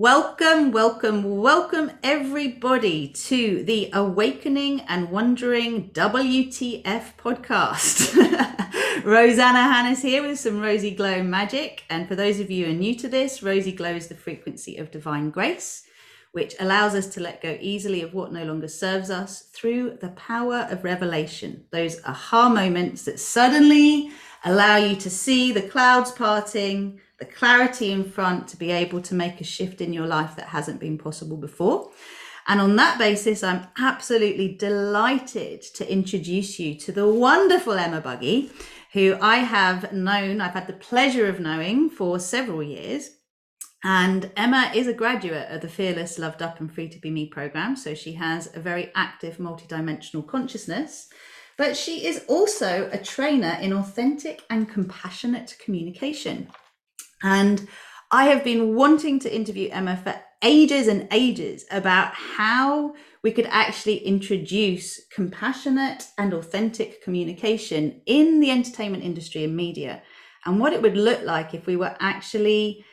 Welcome, welcome, welcome everybody to the Awakening and Wondering WTF podcast. Rosanna Hannes here with some Rosy Glow magic. And for those of you who are new to this, Rosy Glow is the frequency of divine grace, which allows us to let go easily of what no longer serves us through the power of revelation. Those aha moments that suddenly allow you to see the clouds parting the clarity in front to be able to make a shift in your life that hasn't been possible before. And on that basis, I'm absolutely delighted to introduce you to the wonderful Emma Buggy, who I have known, I've had the pleasure of knowing for several years. And Emma is a graduate of the Fearless, Loved Up, and Free to Be Me program. So she has a very active multidimensional consciousness. But she is also a trainer in authentic and compassionate communication. And I have been wanting to interview Emma for ages and ages about how we could actually introduce compassionate and authentic communication in the entertainment industry and media, and what it would look like if we were actually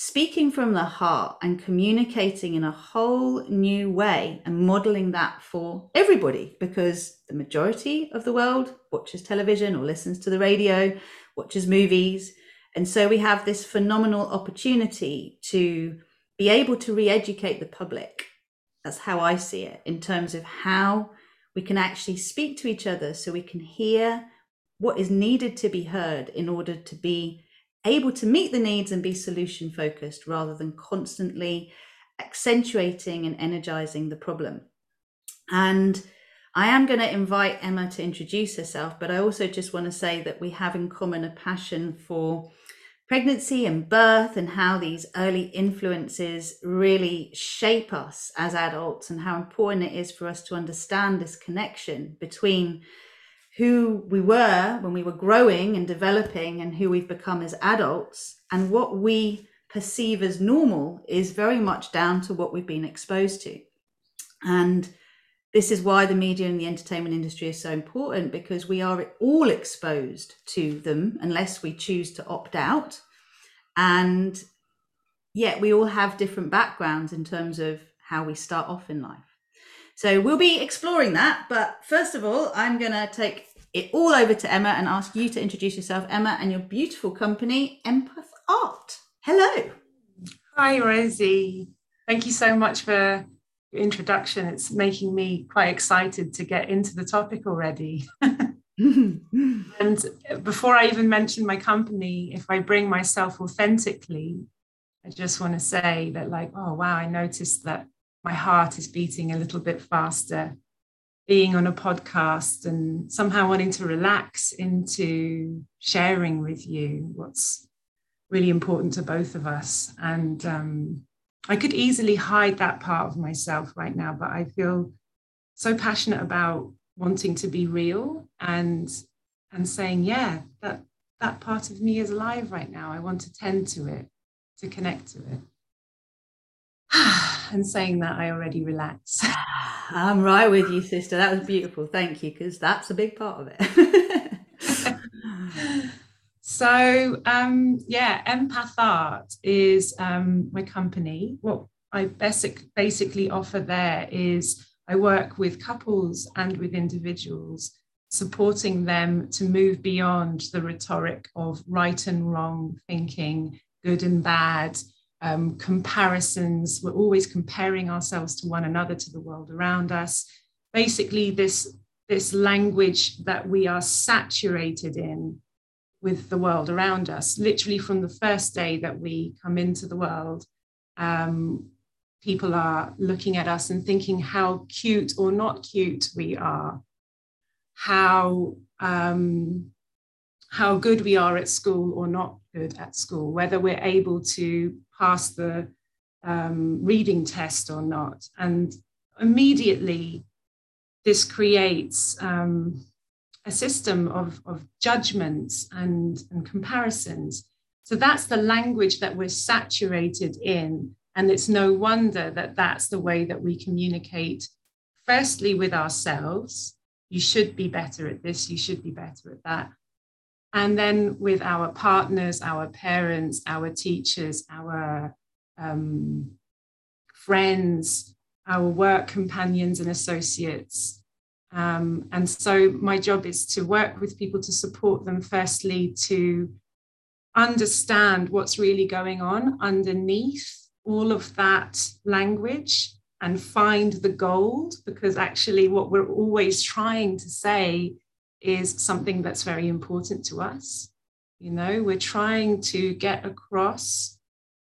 speaking from the heart and communicating in a whole new way and modeling that for everybody because the majority of the world watches television or listens to the radio, watches movies, and so we have this phenomenal opportunity to be able to re educate the public. That's how I see it in terms of how we can actually speak to each other so we can hear what is needed to be heard in order to be able to meet the needs and be solution focused rather than constantly accentuating and energizing the problem. And I am going to invite Emma to introduce herself, but I also just want to say that we have in common a passion for pregnancy and birth and how these early influences really shape us as adults and how important it is for us to understand this connection between who we were when we were growing and developing and who we've become as adults and what we perceive as normal is very much down to what we've been exposed to. And this is why the media and the entertainment industry is so important because we are all exposed to them unless we choose to opt out. And yet we all have different backgrounds in terms of how we start off in life. So we'll be exploring that. But first of all, I'm going to take it all over to Emma and ask you to introduce yourself, Emma, and your beautiful company, Empath Art. Hello. Hi, Rosie. Thank you so much for introduction. It's making me quite excited to get into the topic already. and before I even mention my company, if I bring myself authentically, I just want to say that, like, oh, wow, I noticed that my heart is beating a little bit faster being on a podcast and somehow wanting to relax into sharing with you what's really important to both of us. And um, I could easily hide that part of myself right now, but I feel so passionate about wanting to be real and and saying, yeah, that that part of me is alive right now. I want to tend to it, to connect to it. and saying that I already relax. I'm right with you, sister. That was beautiful. Thank you, because that's a big part of it. So um, yeah, Empath Art is um, my company. What I basic, basically offer there is I work with couples and with individuals, supporting them to move beyond the rhetoric of right and wrong thinking, good and bad, um, comparisons. We're always comparing ourselves to one another, to the world around us. Basically, this, this language that we are saturated in with the world around us. Literally, from the first day that we come into the world, um, people are looking at us and thinking how cute or not cute we are, how um, how good we are at school or not good at school, whether we're able to pass the um, reading test or not, and immediately this creates um, a system of, of judgments and, and comparisons. So that's the language that we're saturated in. And it's no wonder that that's the way that we communicate, firstly, with ourselves. You should be better at this, you should be better at that. And then with our partners, our parents, our teachers, our um, friends, our work companions and associates. Um, and so my job is to work with people to support them, firstly, to understand what's really going on underneath all of that language and find the gold, because actually, what we're always trying to say is something that's very important to us. You know, we're trying to get across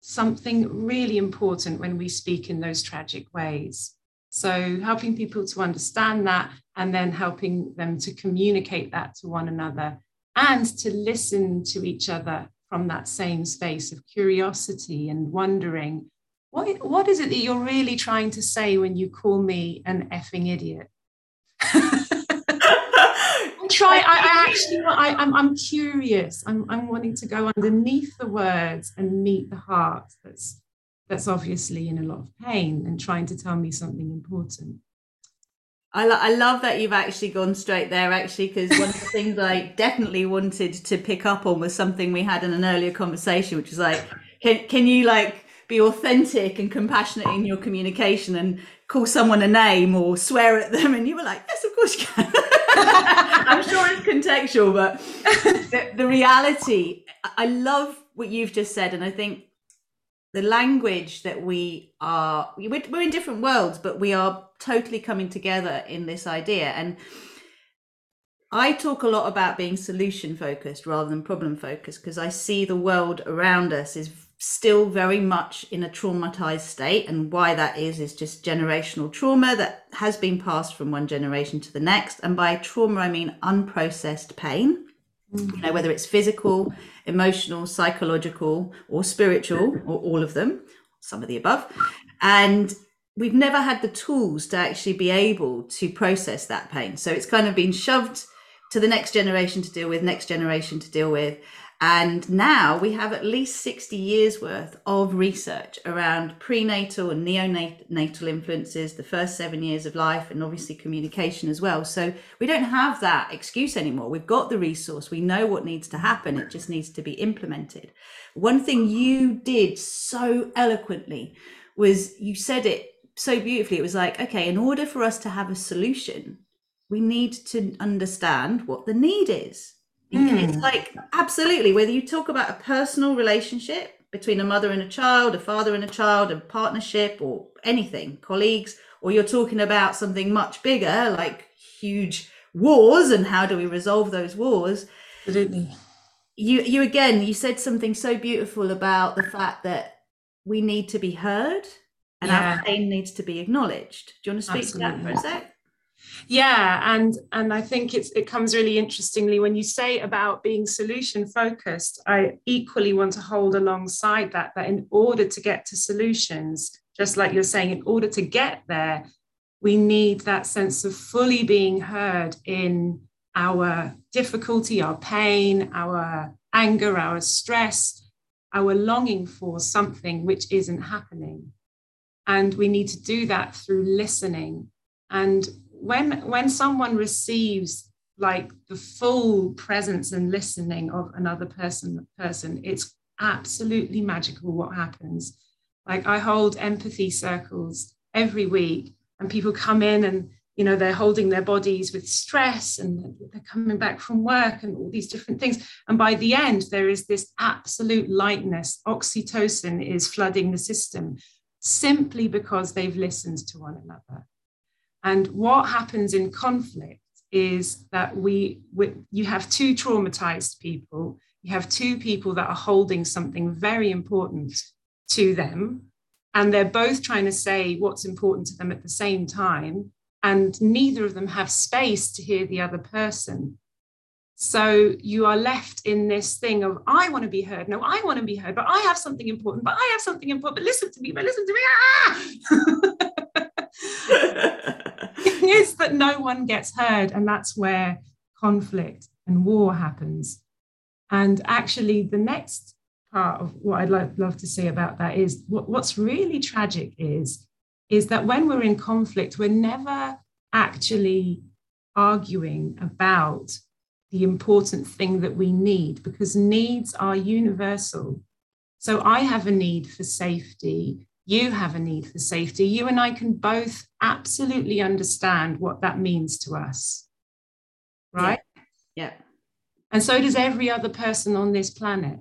something really important when we speak in those tragic ways. So, helping people to understand that and then helping them to communicate that to one another and to listen to each other from that same space of curiosity and wondering what, what is it that you're really trying to say when you call me an effing idiot? try. I, I actually, I, I'm, I'm curious. I'm, I'm wanting to go underneath the words and meet the heart that's that's obviously in a lot of pain and trying to tell me something important. I, lo- I love that you've actually gone straight there, actually, because one of the things I definitely wanted to pick up on was something we had in an earlier conversation, which was like, can, can you like be authentic and compassionate in your communication and call someone a name or swear at them? And you were like, yes, of course you can. I'm sure it's contextual, but the, the reality, I love what you've just said. And I think the language that we are, we're, we're in different worlds, but we are totally coming together in this idea. And I talk a lot about being solution focused rather than problem focused because I see the world around us is still very much in a traumatized state. And why that is, is just generational trauma that has been passed from one generation to the next. And by trauma, I mean unprocessed pain. You know, whether it's physical, emotional, psychological, or spiritual, or all of them, some of the above. And we've never had the tools to actually be able to process that pain. So it's kind of been shoved to the next generation to deal with, next generation to deal with. And now we have at least 60 years worth of research around prenatal and neonatal influences, the first seven years of life, and obviously communication as well. So we don't have that excuse anymore. We've got the resource, we know what needs to happen, it just needs to be implemented. One thing you did so eloquently was you said it so beautifully. It was like, okay, in order for us to have a solution, we need to understand what the need is Mm. It's like absolutely whether you talk about a personal relationship between a mother and a child, a father and a child, a partnership, or anything, colleagues, or you're talking about something much bigger like huge wars and how do we resolve those wars. Absolutely. You you again you said something so beautiful about the fact that we need to be heard and yeah. our pain needs to be acknowledged. Do you want to speak Absolutely. to that for a sec? Yeah and and i think it's it comes really interestingly when you say about being solution focused i equally want to hold alongside that that in order to get to solutions just like you're saying in order to get there we need that sense of fully being heard in our difficulty our pain our anger our stress our longing for something which isn't happening. And we need to do that through listening. And when when someone receives like the full presence and listening of another person person it's absolutely magical what happens. Like i hold empathy circles every week and people come in and you know they're holding their bodies with stress and they're coming back from work and all these different things. And by the end there is this absolute lightness. Oxytocin is flooding the system simply because they've listened to one another and what happens in conflict is that we, we, you have two traumatized people, you have two people that are holding something very important to them, and they're both trying to say what's important to them at the same time, and neither of them have space to hear the other person. So you are left in this thing of, I want to be heard. No, I want to be heard, but I have something important, but I have something important, but listen to me, but listen to me. Ah! is that no one gets heard, and that's where conflict and war happens. And actually, the next part of what I'd like, love to say about that is what, what's really tragic is, is that when we're in conflict, we're never actually arguing about the important thing that we need because needs are universal. So I have a need for safety you have a need for safety, you and I can both absolutely understand what that means to us. Right? Yeah. yeah. And so does every other person on this planet.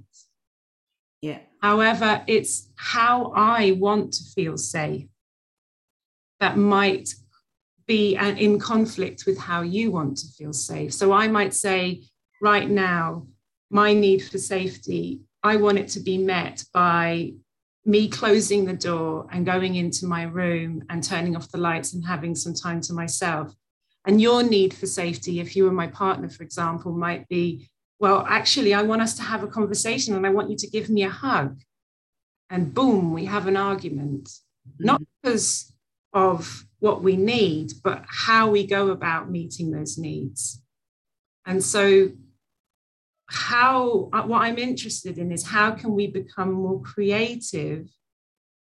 Yeah. However, it's how I want to feel safe that might be uh, in conflict with how you want to feel safe. So I might say, right now, my need for safety, I want it to be met by me closing the door and going into my room and turning off the lights and having some time to myself. And your need for safety, if you were my partner, for example, might be, well, actually, I want us to have a conversation and I want you to give me a hug. And boom, we have an argument. Mm-hmm. Not because of what we need, but how we go about meeting those needs. And so how uh, what i'm interested in is how can we become more creative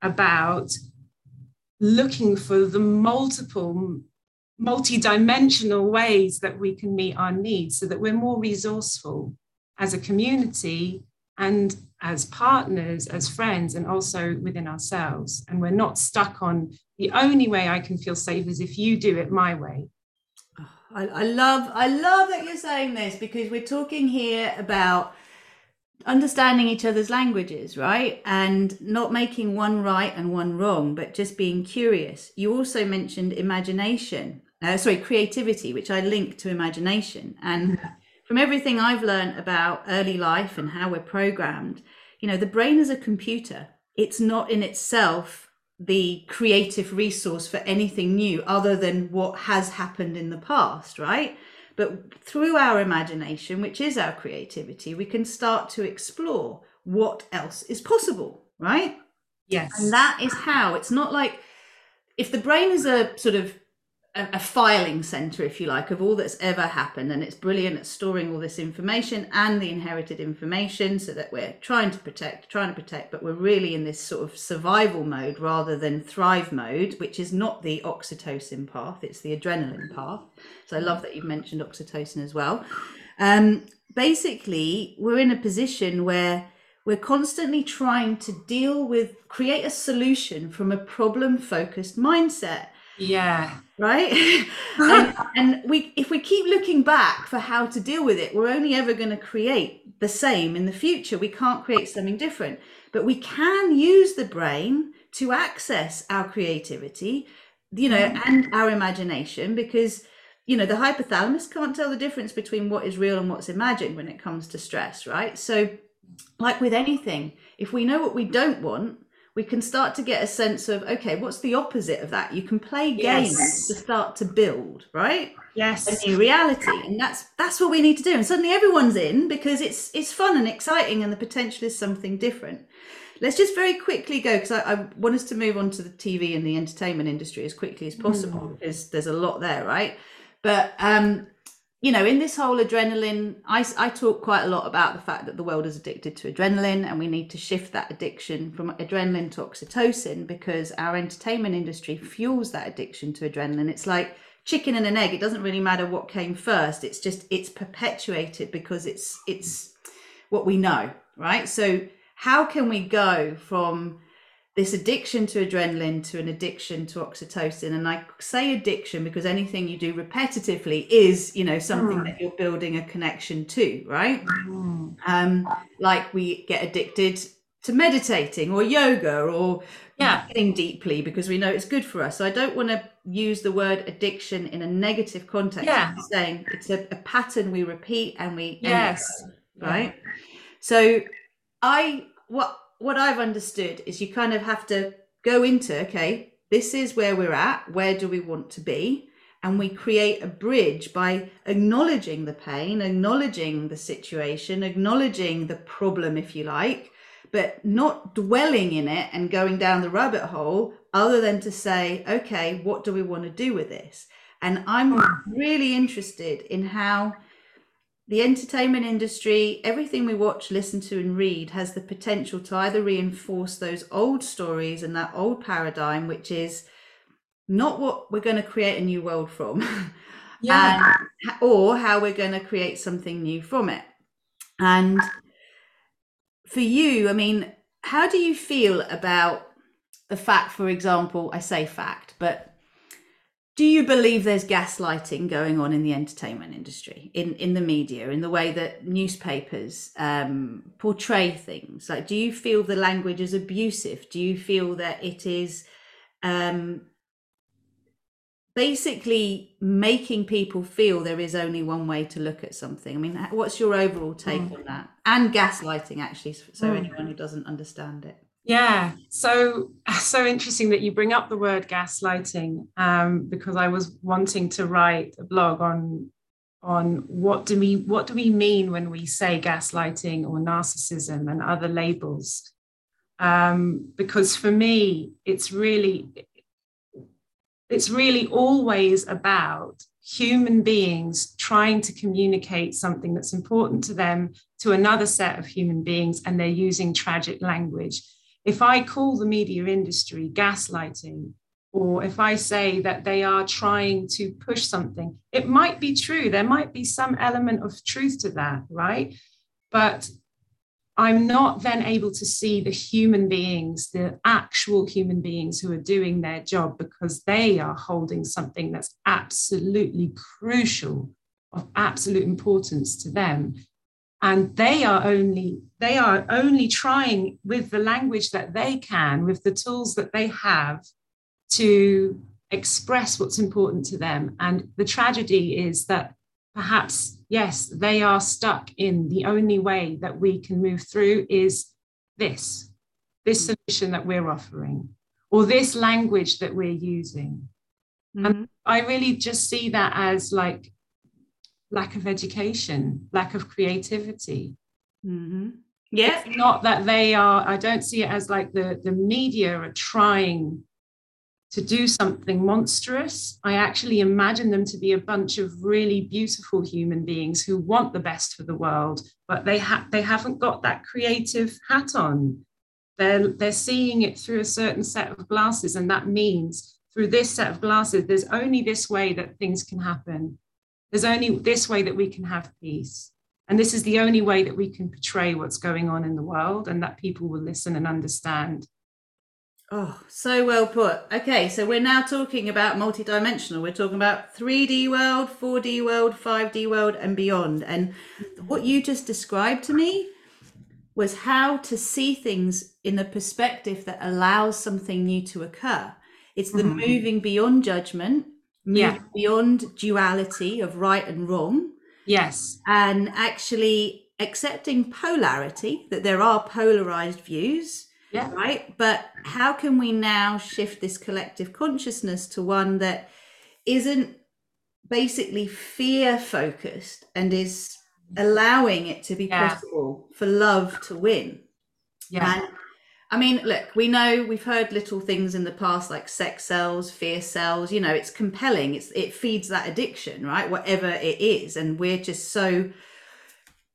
about looking for the multiple multi-dimensional ways that we can meet our needs so that we're more resourceful as a community and as partners as friends and also within ourselves. And we're not stuck on the only way i can feel safe is if you do it my way I, I love I love that you're saying this because we're talking here about understanding each other's languages, right? And not making one right and one wrong, but just being curious. You also mentioned imagination, uh, sorry, creativity, which I link to imagination. And from everything I've learned about early life and how we're programmed, you know, the brain is a computer. It's not in itself the creative resource for anything new other than what has happened in the past, right? But through our imagination, which is our creativity, we can start to explore what else is possible, right? Yes. And that is how it's not like if the brain is a sort of a, a, filing center, if you like, of all that's ever happened. And it's brilliant at storing all this information and the inherited information so that we're trying to protect, trying to protect, but we're really in this sort of survival mode rather than thrive mode, which is not the oxytocin path, it's the adrenaline path. So I love that you've mentioned oxytocin as well. Um, basically, we're in a position where we're constantly trying to deal with, create a solution from a problem focused mindset. Yeah. Right. and, and we, if we keep looking back for how to deal with it, we're only ever going to create the same in the future. We can't create something different, but we can use the brain to access our creativity, you know, mm. and our imagination because you know the hypothalamus can't tell the difference between what is real and what's imagined when it comes to stress right so like with anything if we know what we don't want we can start to get a sense of okay what's the opposite of that? You can play games yes. to start to build right? Yes. A new reality and that's that's what we need to do. And suddenly everyone's in because it's it's fun and exciting and the potential is something different. Let's just very quickly go because I, I, want us to move on to the tv and the entertainment industry as quickly as possible mm. because there's a lot there right? But um you know, in this whole adrenaline, I, I talk quite a lot about the fact that the world is addicted to adrenaline and we need to shift that addiction from adrenaline to oxytocin because our entertainment industry fuels that addiction to adrenaline. It's like chicken and an egg. It doesn't really matter what came first. It's just, it's perpetuated because it's, it's what we know, right? So how can we go from this addiction to adrenaline to an addiction to oxytocin. And i say addiction because anything you do repetitively is you know something mm. that you're building a connection to right? Mm. um like we get addicted to meditating or yoga or yeah. getting deeply because we know it's good for us. So i don't want to use the word addiction in a negative context. Yeah. I'm saying it's a, a, pattern we repeat and we yes. right yeah. so i what what I've understood is you kind of have to go into, okay, this is where we're at. Where do we want to be? And we create a bridge by acknowledging the pain, acknowledging the situation, acknowledging the problem, if you like, but not dwelling in it and going down the rabbit hole, other than to say, okay, what do we want to do with this? And I'm hmm. really interested in how the entertainment industry, everything we watch, listen to, and read has the potential to either reinforce those old stories and that old paradigm, which is not what we're going to create a new world from, yeah. and, or how we're going to create something new from it. And for you, I mean, how do you feel about the fact, for example, I say fact, but do you believe there's gaslighting going on in the entertainment industry in in the media in the way that newspapers um, portray things? Like do you feel the language is abusive? Do you feel that it is um, basically making people feel there is only one way to look at something? I mean what's your overall take mm. on that? And gaslighting actually so mm. anyone who doesn't understand it yeah, so so interesting that you bring up the word gaslighting um, because I was wanting to write a blog on on what do we what do we mean when we say gaslighting or narcissism and other labels. Um, because for me, it's really it's really always about human beings trying to communicate something that's important to them to another set of human beings, and they're using tragic language if I call the media industry gaslighting, or if I say that they are trying to push something, it might be true. There might be some element of truth to that, right? But I'm not then able to see the human beings, the actual human beings who are doing their job because they are holding something that's absolutely crucial, of absolute importance to them and they are only they are only trying with the language that they can with the tools that they have to express what's important to them. And the tragedy is that perhaps yes they are stuck in the only way that we can move through is this this solution that we're offering or this language that we're using. Mm-hmm. and i really just see that as like lack of education, lack of creativity. Mm-hmm. Yeah. It's not that they are, I don't see it as like the, the media are trying to do something monstrous. I actually imagine them to be a bunch of really beautiful human beings who want the best for the world, but they have they haven't got that creative hat on. They're they're seeing it through a certain set of glasses, and that means through this set of glasses, there's only this way that things can happen. There's only this way that we can have peace. And this is the only way that we can portray what's going on in the world and that people will listen and understand. Oh, so well put. Okay, so we're now talking about multidimensional. We're talking about 3D world, 4D world, 5D world, and beyond. And what you just described to me was how to see things in a perspective that allows something new to occur. It's the mm-hmm. moving beyond judgment move yeah. beyond duality of right and wrong. Yes. And actually accepting polarity, that there are polarized views. Yeah. Right. But how can we now shift this collective consciousness to one that isn't basically fear focused and is allowing it to be yeah. possible for love to win? Yeah. And I mean, look, we know we've heard little things in the past like sex sells, fear sells, You know, it's compelling. It's it feeds that addiction, right? Whatever it is, and we're just so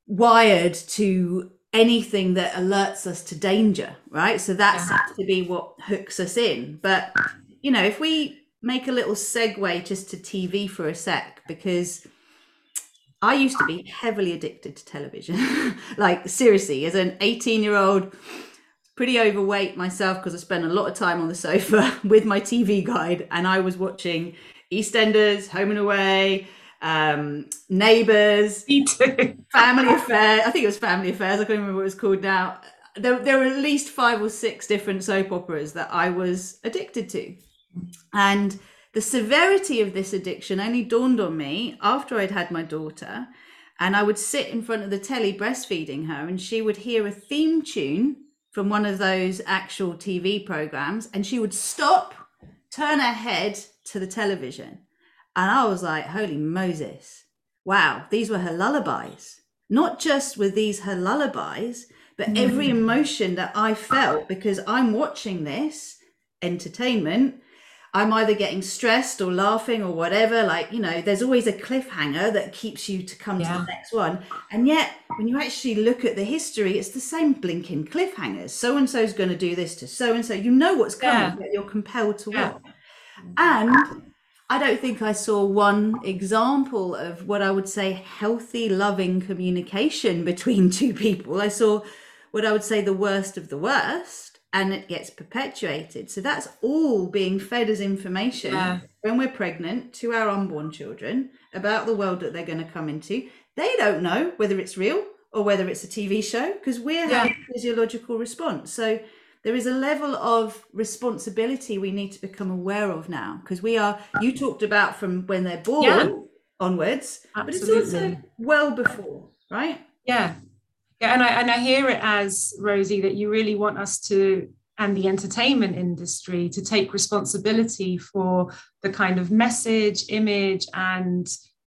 wired to anything that alerts us to danger, right? So that's yeah. to be what hooks us in. But you know, if we make a little segue just to TV for a sec, because I used to be heavily addicted to television. like seriously, as an 18 year old pretty overweight myself because I spent a lot of time on the sofa with my TV guide and I was watching EastEnders, Home and Away, um, Neighbours, Family Affairs. I think it was Family Affairs. I can't remember what it was called now. There, there were at least five or six different soap operas that I was addicted to. And the severity of this addiction only dawned on me after I'd had my daughter. And I would sit in front of the telly breastfeeding her, and she would hear a theme tune from one of those actual TV programs, and she would stop, turn her head to the television. And I was like, holy Moses, wow, these were her lullabies. Not just were these her lullabies, but mm. every emotion that I felt because I'm watching this entertainment I'm either getting stressed or laughing or whatever. Like, you know, there's always a cliffhanger that keeps you to come yeah. to the next one. And yet, when you actually look at the history, it's the same blinking cliffhangers. So and so is going to do this to so and so. You know what's coming, yeah. but you're compelled to yeah. watch. And I don't think I saw one example of what I would say healthy, loving communication between two people. I saw what I would say the worst of the worst and it gets perpetuated. So that's all being fed as information Yeah. when we're pregnant to our unborn children about the world that they're going to come into. They don't know whether it's real or whether it's a TV show because we're Yeah. having a physiological response. So there is a level of responsibility we need to become aware of now because we are, you talked about from when they're born Yeah. onwards, but it's also well before, right? Yeah. Yeah. And I and I hear it as Rosie that you really want us to and the entertainment industry to take responsibility for the kind of message, image, and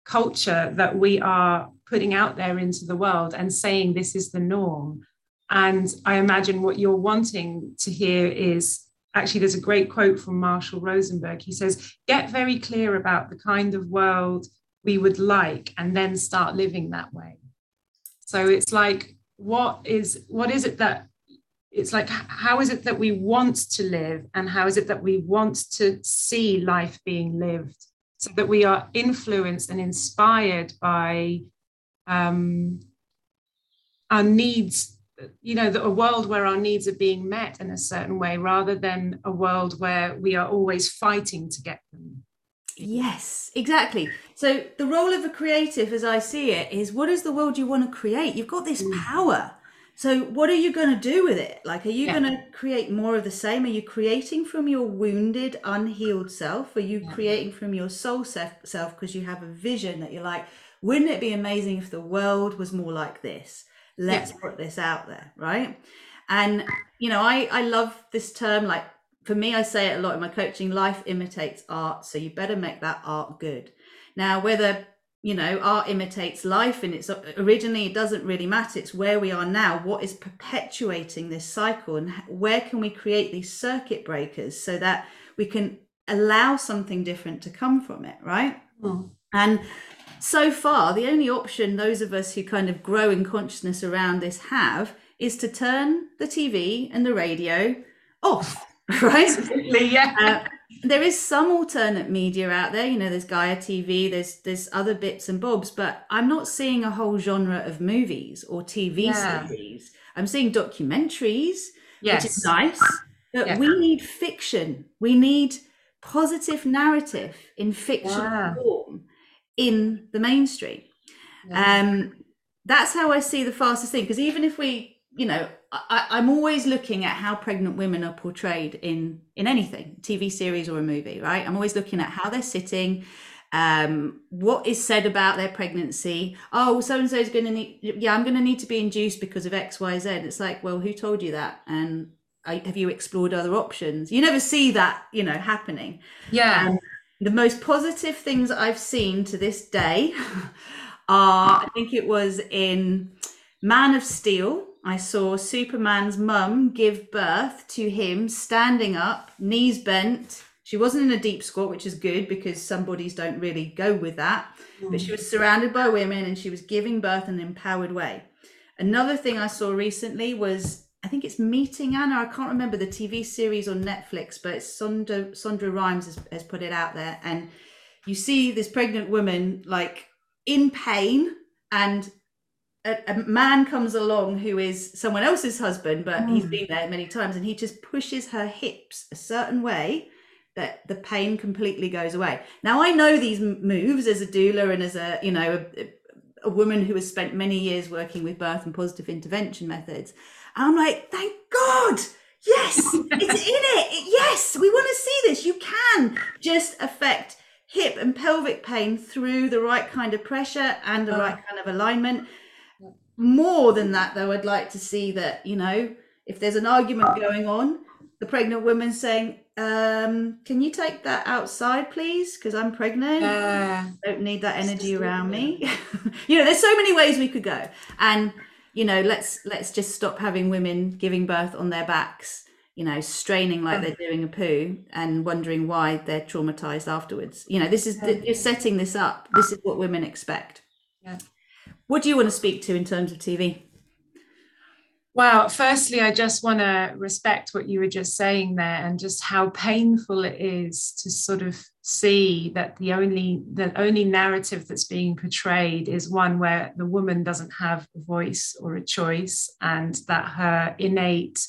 culture that we are putting out there into the world and saying this is the norm. And I imagine what you're wanting to hear is actually, there's a great quote from Marshall Rosenberg. He says, Get very clear about the kind of world we would like and then start living that way. So it's like, what is what is it that it's like how is it that we want to live and how is it that we want to see life being lived so that we are influenced and inspired by um, our needs you know a world where our needs are being met in a certain way rather than a world where we are always fighting to get them Yes, exactly. So the role of a creative, as I see it, is what is the world you want to create? You've got this Mm. power. So what are you going to do with it? Like, are you Yeah. going to create more of the same? Are you creating from your wounded, unhealed self? Are you Yeah. creating from your soul self self because you have a vision that you're like, wouldn't it be amazing if the world was more like this? Let's put this out there, right? And you know, I I love this term like for me, I say it a lot in my coaching life imitates art. So you better make that art good. Now, whether, you know, art imitates life and it's uh, originally, it doesn't really matter. It's where we are now. What is perpetuating this cycle and where can we create these circuit breakers so that we can allow something different to come from it, right? Hmm. And so far, the only option those of us who kind of grow in consciousness around this have is to turn the TV and the radio off, right? Yeah Uh, there is some alternate media out there. You know, there's Gaia TV, there's there's other bits and bobs, but I'm not seeing a whole genre of movies or TV Yeah. series. I'm seeing documentaries, yes which is nice, but Yeah. we need fiction. We need positive narrative in fiction Yeah. form in the mainstream. Um, that's how I see the fastest thing. Because even if we, you know, I, I'm always looking at how pregnant women are portrayed in in anything, TV series or a movie, right? I'm always looking at how they're sitting, um, what is said about their pregnancy. Oh, so and so is going to need, yeah, I'm going to need to be induced because of X, Y, Z. It's like, well, who told you that? And I, have you explored other options? You never see that, you know, happening yeah the most positive things I've seen to this day are I think it was in Man of Steel. I saw Superman's mum give birth to him standing up, knees bent. She wasn't in a deep squat, which is good because some bodies don't really go with that. But she was surrounded by women and she was giving birth in an empowered way. Another thing I saw recently was I think it's Meeting Anna. I can't remember the TV series on Netflix, but Shonda, Shonda Rhimes has, has put it out there. And you see this pregnant woman like in pain, and a, a man comes along who is someone else's husband, but he's mm. been there many times, and he just pushes her hips a certain way that the pain completely goes away. Now I know these moves as a doula and as a you know a, a woman who has spent many years working with birth and positive intervention methods. And I'm like, thank God. Yes, it's in it. Yes, we want to see this. You can just affect hip and pelvic pain through the right kind of pressure and the right kind of alignment. More than that, though, I'd like to see that, you know, if there's an argument going on, the pregnant woman saying, um, can you take that outside, please? Because I'm pregnant. Yeah don't need that energy around me. you know there's so many ways we could go. And you know let's let's just stop having women giving birth on their backs you know straining like they're doing a poo and wondering why they're traumatized afterwards. You know this is you're setting this up. This is what women expect. Yeah. What do you want to speak to in terms of tv Well, firstly, I just want to respect what you were just saying there and just how painful it is to sort of see that the only the only narrative that's being portrayed is one where the woman doesn't have a voice or a choice and that her innate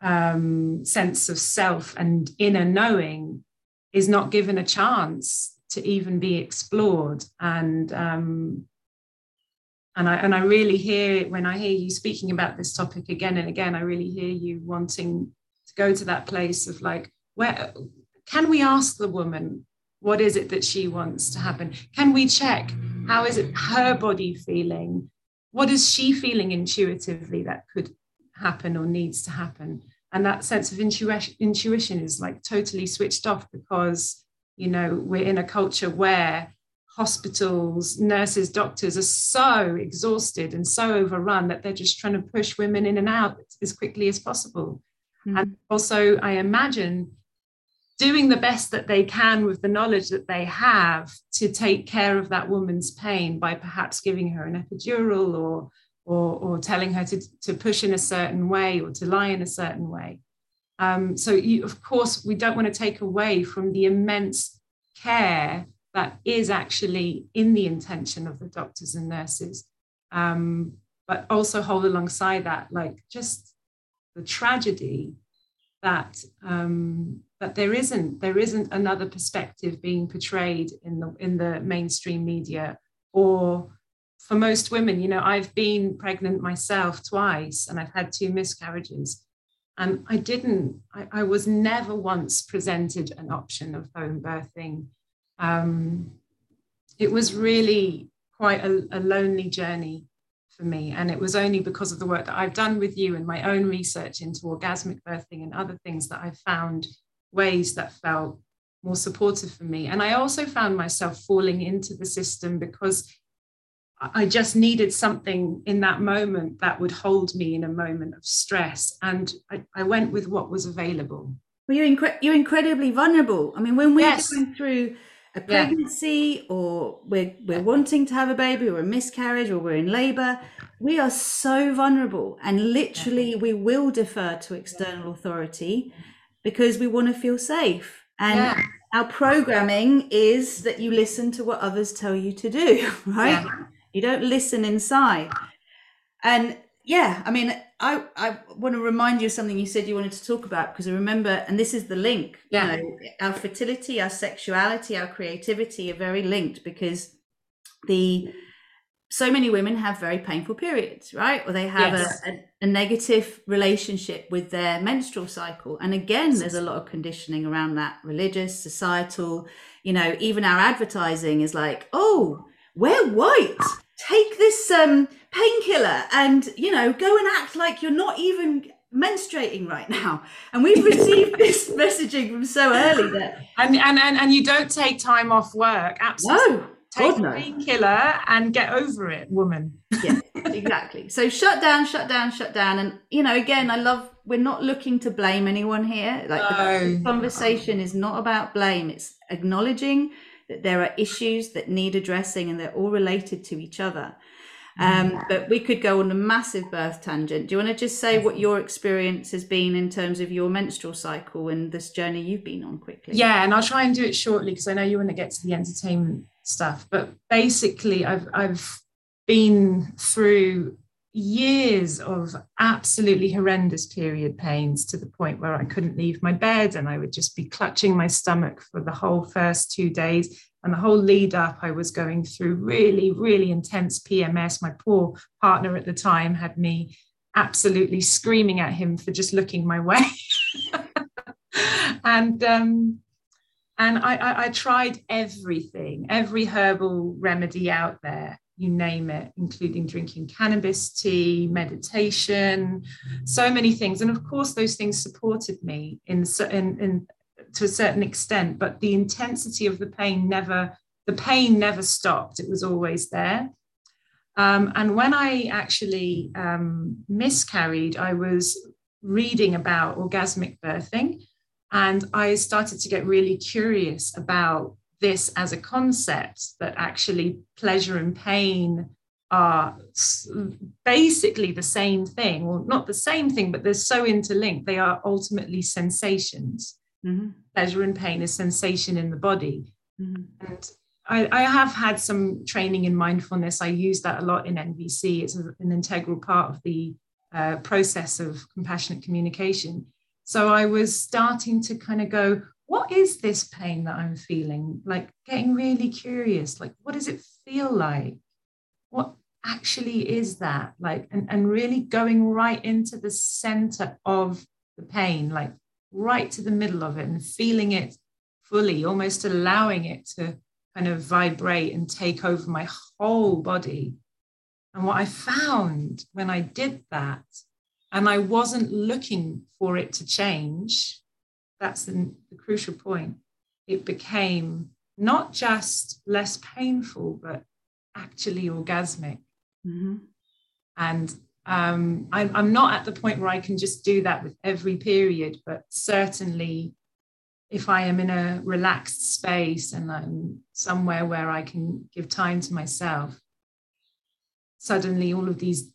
um, sense of self and inner knowing is not given a chance to even be explored and um, and I and I really hear when I hear you speaking about this topic again and again I really hear you wanting to go to that place of like where can we ask the woman what is it that she wants to happen? Can we check how is it her body feeling? What is she feeling intuitively that could happen or needs to happen? And that sense of intuition intuition is like totally switched off because you know we're in a culture where hospitals nurses doctors are so exhausted and so overrun that they're just trying to push women in and out as quickly as possible mm-hmm. and also i imagine doing the best that they can with the knowledge that they have to take care of that woman's pain by perhaps giving her an epidural or or, or telling her to, to push in a certain way or to lie in a certain way. Um, so, you, of course, we don't want to take away from the immense care that is actually in the intention of the doctors and nurses, um, but also hold alongside that, like just the tragedy that um, that there isn't there isn't another perspective being portrayed in the in the mainstream media or for most women, you know, I've been pregnant myself twice and I've had two miscarriages. And I didn't, I, I was never once presented an option of home birthing. Um, it was really quite a, a lonely journey for me. And it was only because of the work that I've done with you and my own research into orgasmic birthing and other things that I found ways that felt more supportive for me. And I also found myself falling into the system because I just needed something in that moment that would hold me in a moment of stress. And I, I went with what was available. Well, you're, incre- you're incredibly vulnerable. I mean, when we're yes. going through a pregnancy yeah. or we're, we're wanting to have a baby or a miscarriage or we're in labor, we are so vulnerable. And literally, yeah. we will defer to external authority because we want to feel safe. And yeah. our programming is that you listen to what others tell you to do, right? You don't listen inside. And yeah, I mean, I, I want to remind you of something you said you wanted to talk about because I remember, and this is the link. Yeah. You know, our fertility, our sexuality, our creativity are very linked because the so many women have very painful periods, right? Or they have yes. a, a, a, negative relationship with their menstrual cycle. And again, there's a lot of conditioning around that religious, societal, you know, even our advertising is like, oh, wear white take this um, painkiller and you know go and act like you're not even menstruating right now. And we've received this messaging from so early that and and and, and you don't take time off work. Absolutely. No take God, a painkiller and get over it woman. Yeah exactly. So shut down shut down shut down. And you know again i love we're not looking to blame anyone here. Like no. the conversation is not about blame. It's acknowledging that there are issues that need addressing and they're all related to each other. Um, but we could go on a massive birth tangent. Do you want to just say what your experience has been in terms of your menstrual cycle and this journey you've been on quickly? Yeah, and I'll try and do it shortly because I know you want to get to the entertainment stuff. But basically, I've I've been through years of absolutely horrendous period pains to the point where I couldn't leave my bed and I would just be clutching my stomach for the whole first two days. And the whole lead up, I was going through really, really intense PMS. My poor partner at the time had me absolutely screaming at him for just looking my way. and um, and I, I, I tried everything, every herbal remedy out there you name it, including drinking cannabis tea, meditation, so many things. And of course, those things supported me in, in, in to a certain extent, but the intensity of the pain never, the pain never stopped. It was always there. Um, and when I actually um, miscarried, I was reading about orgasmic birthing, and I started to get really curious about this as a concept that actually pleasure and pain are basically the same thing. Well not the same thing but they're so interlinked. They are ultimately sensations. Mm-hmm. pleasure and pain is sensation in the body. Mm-hmm. and I, I, have had some training in mindfulness. I use that a lot in nvc it's an integral part of the uh, process of compassionate communication. So I was starting to kind of go, what is this pain that I'm feeling? Like getting really curious, like, what does it feel like? What actually is that? Like, and, and really going right into the center of the pain, like right to the middle of it and feeling it fully, almost allowing it to kind of vibrate and take over my whole body. And what I found when I did that, and I wasn't looking for it to change, that's the, the crucial point. It became not just less painful, but actually orgasmic. Mm-hmm. And um, I'm, I'm not at the point where I can just do that with every period, but certainly if I am in a relaxed space and I'm somewhere where I can give time to myself, suddenly all of these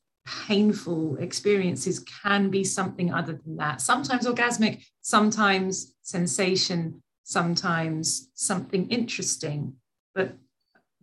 painful experiences can be something other than that. Sometimes orgasmic, sometimes sensation, sometimes something interesting, but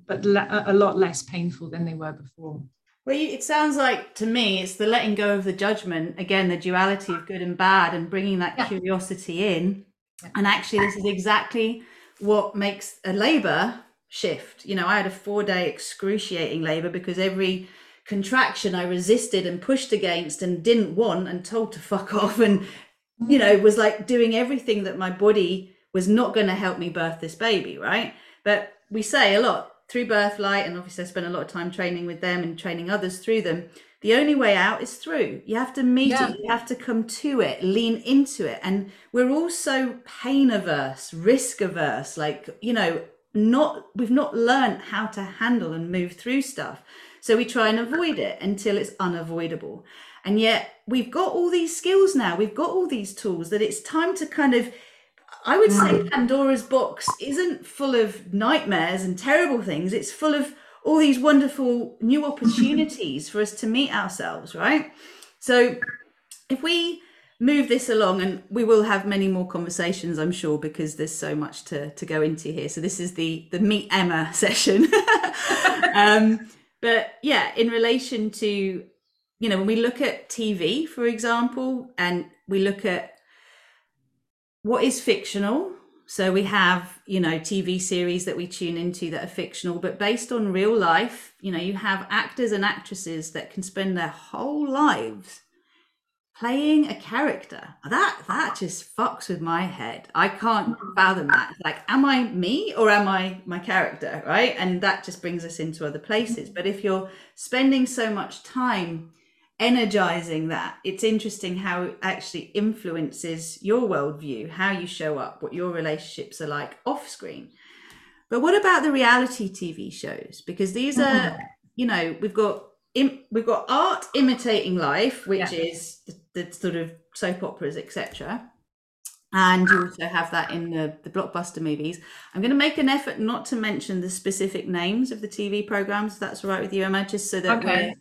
but a lot less painful than they were before. Well, it sounds like to me it's the letting go of the judgment again, the duality of good and bad, and bringing that yeah. curiosity in. Yeah. And actually, this is exactly what makes a labor shift. You know, I had a four day excruciating labor because every contraction I resisted and pushed against and didn't want and told to fuck off and you know was like doing everything that my body was not going to help me birth this baby right? But we say a lot through birthlight and obviously I spent a lot of time training with them and training others through them. The only way out is through. You have to meet yeah. it. You have to come to it lean into it. And we're all so pain averse risk averse like you know not we've not learned how to handle and move through stuff so we try and avoid it until it's unavoidable. And yet we've got all these skills now, we've got all these tools that it's time to kind of I would say Pandora's box isn't full of nightmares and terrible things. It's full of all these wonderful new opportunities for us to meet ourselves, right? So if we move this along and we will have many more conversations i'm sure because there's so much to, to go into here so this is the the meet emma session um, but yeah, in relation to, you know, when we look at TV, for example, and we look at what is fictional. So we have, you know, TV series that we tune into that are fictional, but based on real life, you know, you have actors and actresses that can spend their whole lives playing a character. That that just fucks with my head. I can't fathom that. Like am i me or am i my character right? And that just brings us into other places. But if you're spending so much time energizing that it's interesting how it actually influences your worldview how you show up what your relationships are like off screen. But what about the reality tv shows? Because these are mm-hmm. you know we've got we've got art imitating life which yeah. is the the sort of soap operas, etc. And you also have that in the, the blockbuster movies. I'm going to make an effort not to mention the specific names of the TV programs. That's all right with you, Emma, just so that okay.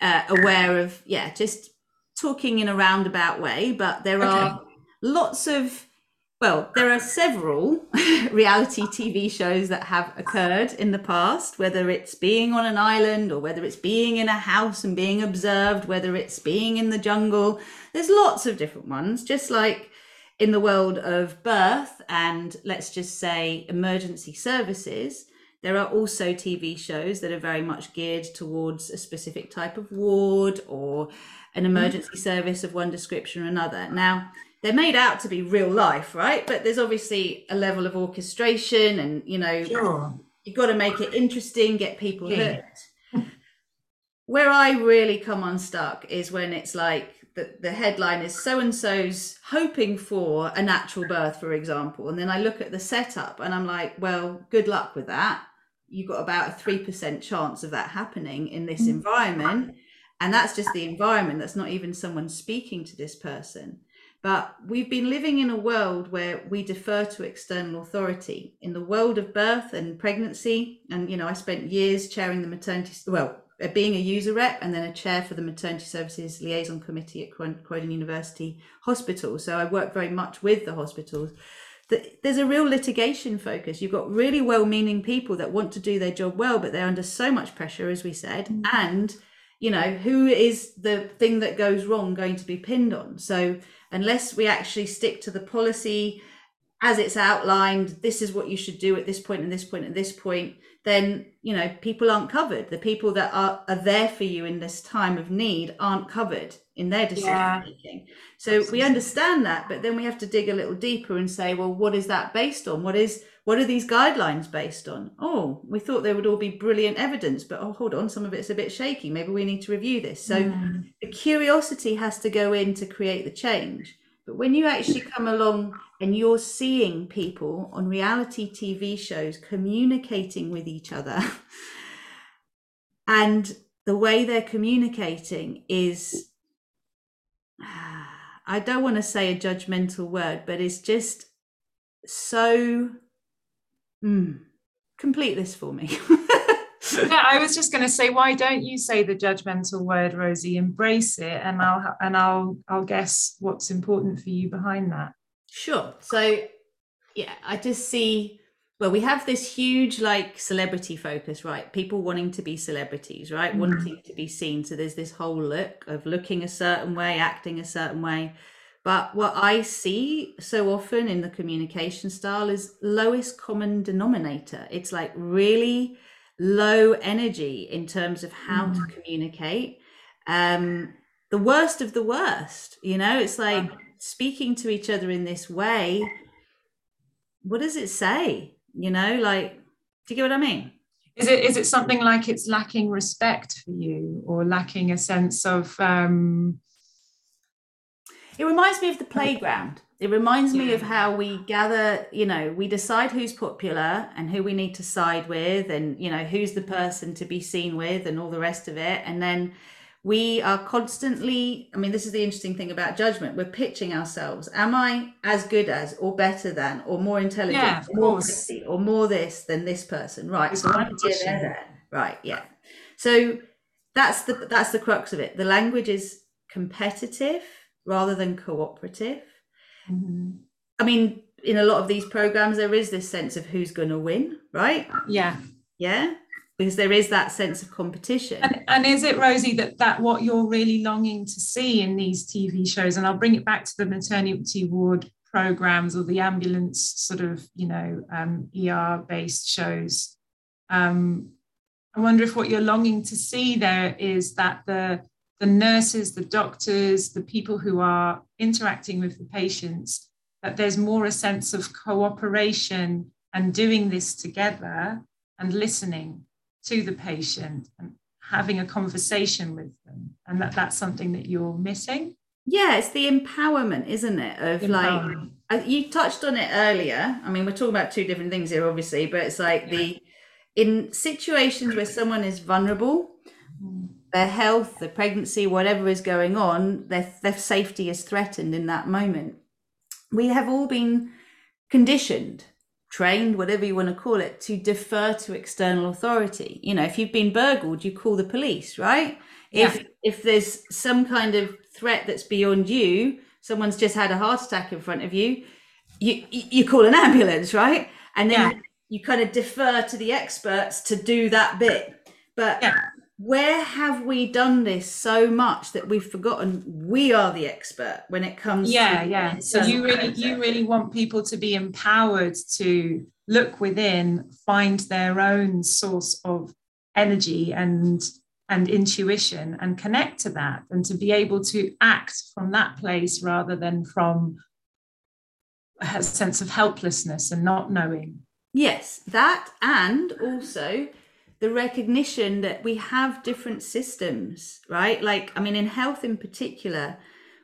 we're uh, aware of, yeah, just talking in a roundabout way. But there okay. are lots of well, there are several reality TV shows that have occurred in the past, whether it's being on an island or whether it's being in a house and being observed, whether it's being in the jungle. There's lots of different ones, just like in the world of birth and let's just say emergency services. There are also TV shows that are very much geared towards a specific type of ward or an hmm. emergency service of one description or another. Now, they're made out to be real life, right? But there's obviously a level of orchestration, and you know, sure. you've got to make it interesting, get people yeah. hooked. Where I really come unstuck is when it's like the, the headline is so and so's hoping for a natural birth, for example, and then I look at the setup and I'm like, well, good luck with that. You've got about a three percent chance of that happening in this mm. environment, and that's just the environment. That's not even someone speaking to this person. But we've been living in a world where we defer to external authority. In the world of birth and pregnancy, and you know, I spent years chairing the maternity, well, uh, being a user rep and then a chair for the maternity services liaison committee at Croydon University Hospital. So I work very much with the hospitals. There's a real litigation focus. You've got really well meaning people that want to do their job well, but they're under so much pressure, as we said, mm-hmm. and you know, who is the thing that goes wrong going to be pinned on? So unless we actually stick to the policy as it's outlined, this is what you should do at this point and this point and this point, then you know people aren't covered. The people that are, are there for you in this time of need aren't covered in their decision yeah. making. So Absolutely. we understand that, but then we have to dig a little deeper and say, well, what is that based on? What is what are these guidelines based on? Oh, we thought they would all be brilliant evidence, but oh, hold on, some of it's a bit shaky. Maybe we need to review this. So mm. the curiosity has to go in to create the change. But when you actually come along and you're seeing people on reality TV shows communicating with each other, and the way they're communicating is, I don't want to say a judgmental word, but it's just so. Mm, complete this for me. yeah, I was just going to say, why don't you say the judgmental word, Rosie? Embrace it, and I'll and I'll I'll guess what's important for you behind that. Sure. So, yeah, I just see. Well, we have this huge like celebrity focus, right? People wanting to be celebrities, right? Mm-hmm. Wanting to be seen. So there's this whole look of looking a certain way, acting a certain way. But what I see so often in the communication style is lowest common denominator. It's like really low energy in terms of how mm. to communicate. Um, the worst of the worst, you know, it's like speaking to each other in this way. What does it say? You know, like, do you get what I mean? Is it is it something like it's lacking respect for you, or lacking a sense of? Um... It reminds me of the playground it reminds me of how we gather you know we decide who's popular and who we need to side with and you know who's the person to be seen with and all the rest of it and then we are constantly i mean this is the interesting thing about judgment we're pitching ourselves am i as good as or better than or more intelligent yeah, or more pretty, or more this than this person right it's so I'm here, there. right yeah so that's the that's the crux of it the language is competitive rather than cooperative Mm-hmm. I mean, in a lot of these programs, there is this sense of who's going to win, right? Yeah. Yeah. Because there is that sense of competition. And, and is it, Rosie, that that what you're really longing to see in these TV shows? And I'll bring it back to the maternity ward programs or the ambulance sort of, you know, um, ER based shows. Um, I wonder if what you're longing to see there is that the the nurses, the doctors, the people who are interacting with the patients, that there's more a sense of cooperation and doing this together and listening to the patient and having a conversation with them. And that that's something that you're missing. Yeah, it's the empowerment, isn't it? Of like, you touched on it earlier. I mean, we're talking about two different things here, obviously, but it's like yeah. the in situations where someone is vulnerable, mm their health, the pregnancy, whatever is going on, their, their safety is threatened in that moment. We have all been conditioned, trained, whatever you want to call it, to defer to external authority. You know, if you've been burgled, you call the police, right? If yeah. if there's some kind of threat that's beyond you, someone's just had a heart attack in front of you, you you call an ambulance, right? And then yeah. you kind of defer to the experts to do that bit. But yeah where have we done this so much that we've forgotten we are the expert when it comes yeah yeah. so you really you really want people to be empowered to look within find their own source of energy and and intuition and connect to that and to be able to act from that place rather than from a sense of helplessness and not knowing. Yes that and also the recognition that we have different systems, right? Like, I mean, in health in particular,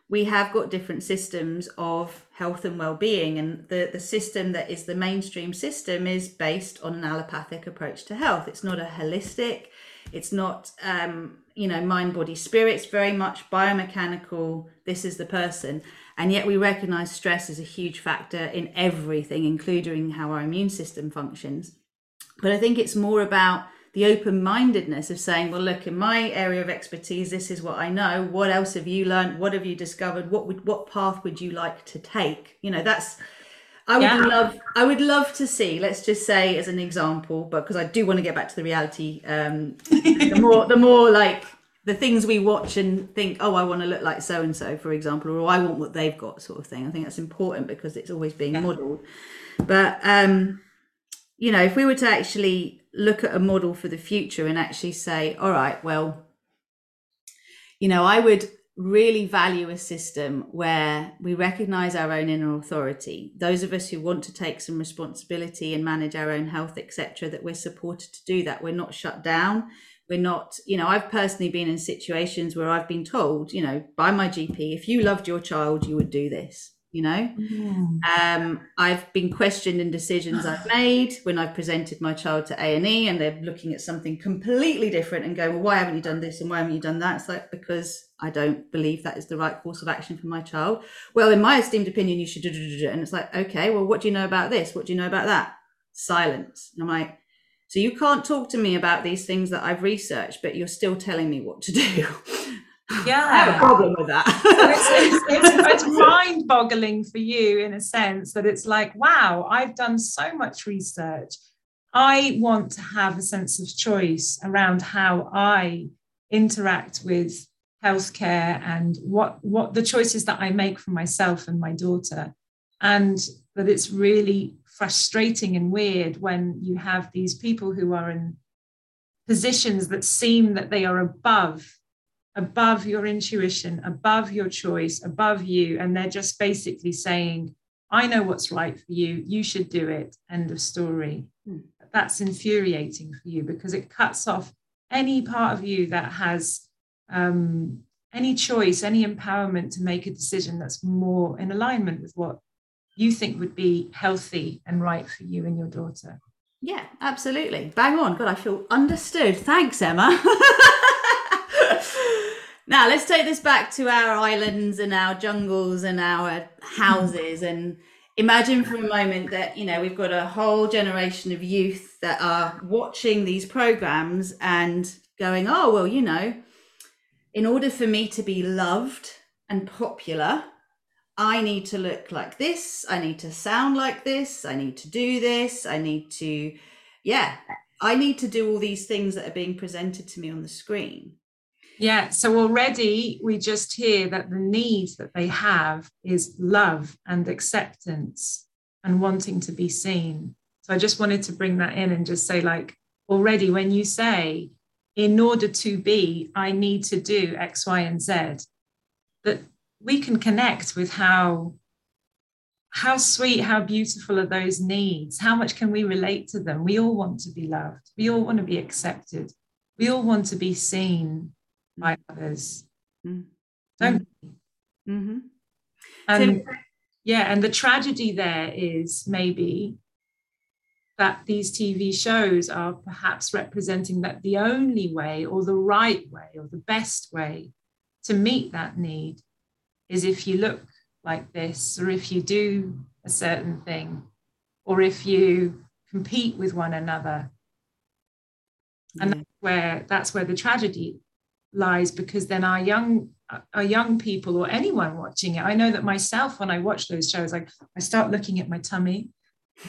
we have got different systems of health and well-being and the, the system that is the mainstream system is based on an allopathic approach to health. It's not a holistic it's not um, you know mind body spirit it's very much biomechanical this is the person. And yet we recognize stress is a huge factor in everything including how our immune system functions. But i think it's more about the open mindedness of saying, well, look, in my area of expertise, this is what I know. What else have you learned? What have you discovered? What would what path would you like to take? You know, that's I would yeah. love I would love to see, let's just say as an example, but because I do want to get back to the reality, um, the more the more like the things we watch and think, oh, I want to look like so and so, for example, or I want what they've got, sort of thing. I think that's important because it's always being yeah. modelled. But um, you know, if we were to actually look at a model for the future and actually say, all right, well, you know, I would really value a system where we recognize our own inner authority. Those of us who want to take some responsibility and manage our own health etc that we're supported to do that. We're not shut down. We're not you know i've personally been in situations where i've been told you know by my gp if you loved your child you would do this you know? Um, i've been questioned in decisions i've made when i've presented my child to a&e and they're looking at something completely different and going well why haven't you done this and why haven't you done that? It's like because i don't believe that is the right course of action for my child. Well in my esteemed opinion you should do it and it's like okay well what do you know about this? What do you know about that? Silence. And i'm like so you can't talk to me about these things that i've researched but you're still telling me what to do yeah. I have a problem with that. So it's, it's, it's, it's mind-boggling for you in a sense that it's like wow i've done so much research. I want to have a sense of choice around how i interact with healthcare and what what the choices that i make for myself and my daughter. And that it's really frustrating and weird when you have these people who are in positions that seem that they are above above your intuition, above your choice, above you. And they're just basically saying, I know what's right for you. You should do it. End of story. Hmm. That's infuriating for you because it cuts off any part of you that has um, any choice, any empowerment to make a decision that's more in alignment with what you think would be healthy and right for you and your daughter. Yeah, absolutely. Bang on. God, I feel understood. Thanks, Emma. Now let's take this back to our islands and our jungles and our houses and imagine for a moment that you know we've got a whole generation of youth that are watching these programs and going oh well you know in order for me to be loved and popular i need to look like this i need to sound like this i need to do this i need to yeah i need to do all these things that are being presented to me on the screen yeah, so already we just hear that the need that they have is love and acceptance and wanting to be seen. So I just wanted to bring that in and just say, like, already when you say, in order to be, I need to do X, Y, and Z, that we can connect with how how sweet, how beautiful are those needs? How much can we relate to them? We all want to be loved. We all want to be accepted. We all want to be seen by others. Mm. Don't mm-hmm. And so, yeah, and the tragedy there is maybe that these TV shows are perhaps representing that the only way or the right way or the best way to meet that need is if you look like this or if you do a certain thing or if you compete with one another and that's where that's where the tragedy lies because then our young our young people or anyone watching it i know that myself when i watch those shows like i start looking at my tummy.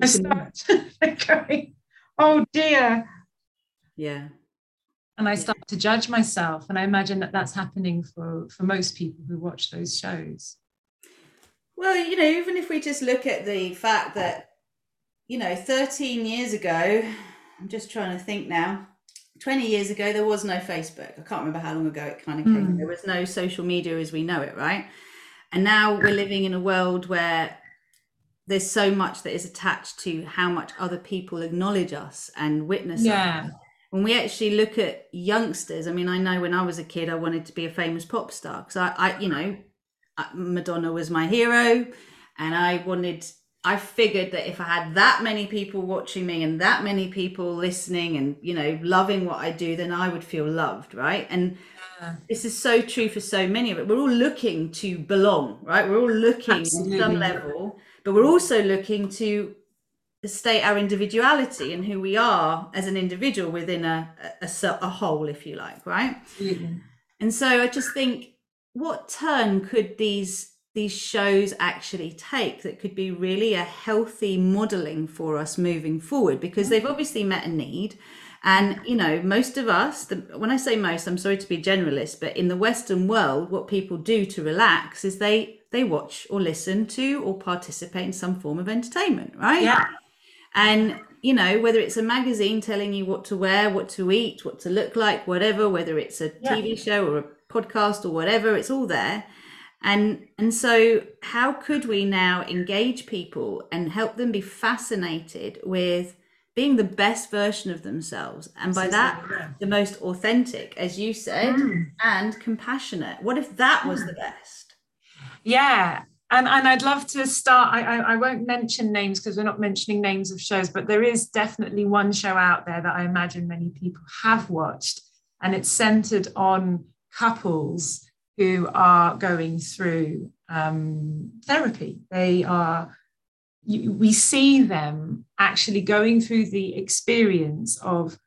I start going oh dear. Yeah. And i start to judge myself and i imagine that that's happening for for most people who watch those shows. Well you know even if we just look at the fact that you know 13 years ago i'm just trying to think now 20 years ago there was no facebook i can't remember how long ago it kind of came mm. there was no social media as we know it right and now we're living in a world where there's so much that is attached to how much other people acknowledge us and witness yeah. us when we actually look at youngsters i mean i know when i was a kid i wanted to be a famous pop star because I, I you know madonna was my hero and i wanted I figured that if I had that many people watching me and that many people listening and you know loving what I do, then I would feel loved, right? And yeah. this is so true for so many of it. We're all looking to belong, right? We're all looking Absolutely. some level, but we're also looking to state our individuality and who we are as an individual within a a, a whole, if you like, right? Absolutely. And so I just think, what turn could these these shows actually take that could be really a healthy modeling for us moving forward because they've obviously met a need And, you know, most of us, the, when I say most, I'm sorry to be generalist, but in the Western world, what people do to relax is they, they watch or listen to or participate in some form of entertainment, right? Yeah. And, you know, whether it's a magazine telling you what to wear, what to eat, what to look like, whatever, whether it's a Yeah. TV show or a podcast or whatever, it's all there. And and so how could we now engage people and help them be fascinated with being the best version of themselves and by that the most authentic as you said Mm. and compassionate what if that was the best Yeah. And, and I'd love to start. I, I, I won't mention names because we're not mentioning names of shows, but there is definitely one show out there that I imagine many people have watched, and it's centered on couples who are going through um, therapy. They are, you, we see them actually going through the experience of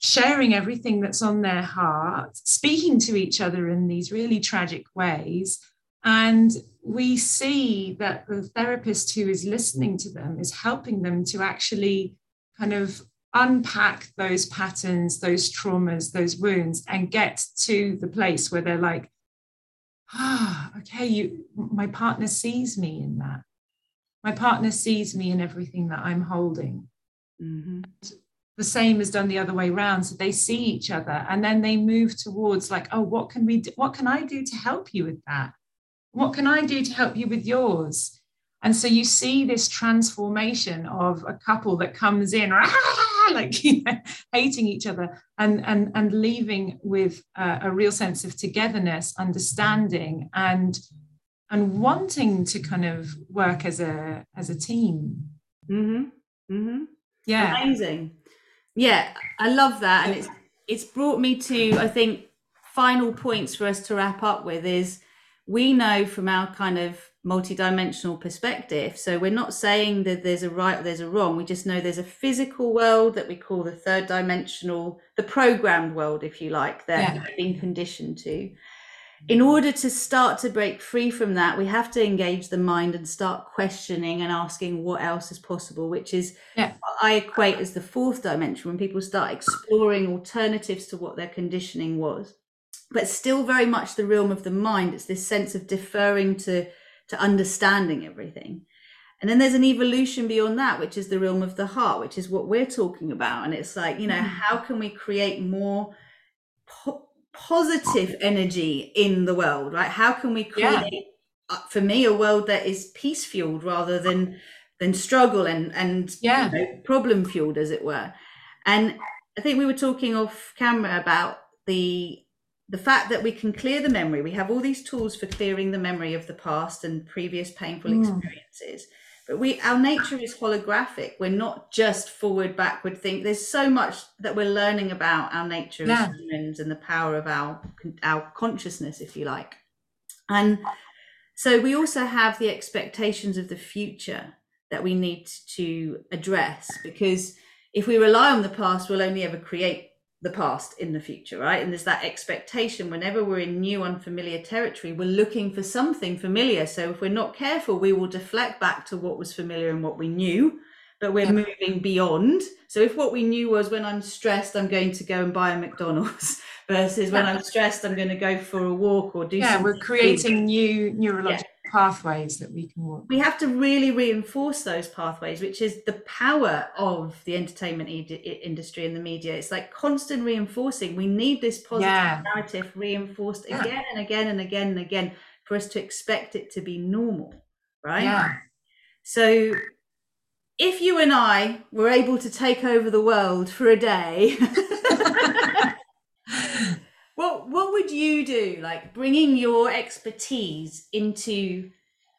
sharing everything that's on their heart, speaking to each other in these really tragic ways. And we see that the therapist who is listening to them is helping them to actually kind of unpack those patterns, those traumas, those wounds, and get to the place where they're like, ah, okay, you my partner sees me in that. My partner sees me in everything that I'm holding mm-hmm. the same is done the other way around so they see each other and then they move towards like oh what can we do what can i do to help you with that what can i do to help you with yours and so you see this transformation of a couple that comes in like you know, hating each other and and and leaving with a, a real sense of togetherness understanding and and wanting to kind of work as a as a team Mm-hmm. Mm-hmm. yeah amazing yeah i love that and it's it's brought me to i think final points for us to wrap up with is we know from our kind of multidimensional perspective. So we're not saying that there's a right or there's a wrong. We just know there's a physical world that we call the third dimensional the programmed world if you like that Yeah. we've been conditioned to. Mm-hmm. In order to start to break free from that we have to engage the mind and start questioning and asking what else is possible which is Yeah. what i equate as the fourth dimension when people start exploring alternatives to what their conditioning was. But still very much the realm of the mind. It's this sense of deferring to to understanding everything and then there's an evolution beyond that which is the realm of the heart which is what we're talking about and it's like you know Mm. how can we create more po- positive energy in the world right how can we create Yeah. uh, for me a world that is peace fueled rather than than struggle and and Yeah. you know, problem fueled as it were and i think we were talking off camera about the the fact that we can clear the memory we have all these tools for clearing the memory of the past and previous painful Mm. experiences but we our nature is holographic we're not just forward backward think there's so much that we're learning about our nature Yeah. as humans and the power of our our consciousness if you like and so we also have the expectations of the future that we need to address because if we rely on the past we'll only ever create the past in the future right? And there's that expectation whenever we're in new unfamiliar territory we're looking for something familiar. So if we're not careful we will deflect back to what was familiar and what we knew but we're moving beyond. So if what we knew was when i'm stressed i'm going to go and buy a mcdonald's versus when i'm stressed i'm going to go for a walk or do yeah we're creating new neurological pathways that we can walk. We have to really reinforce those pathways which is the power of the entertainment industry and the media. It's like constant reinforcing. We need this positive Yeah. narrative reinforced Yeah. again and again and again and again for us to expect it to be normal right? Yeah. So if you and i were able to take over the world for a day what what would you do like bringing your expertise into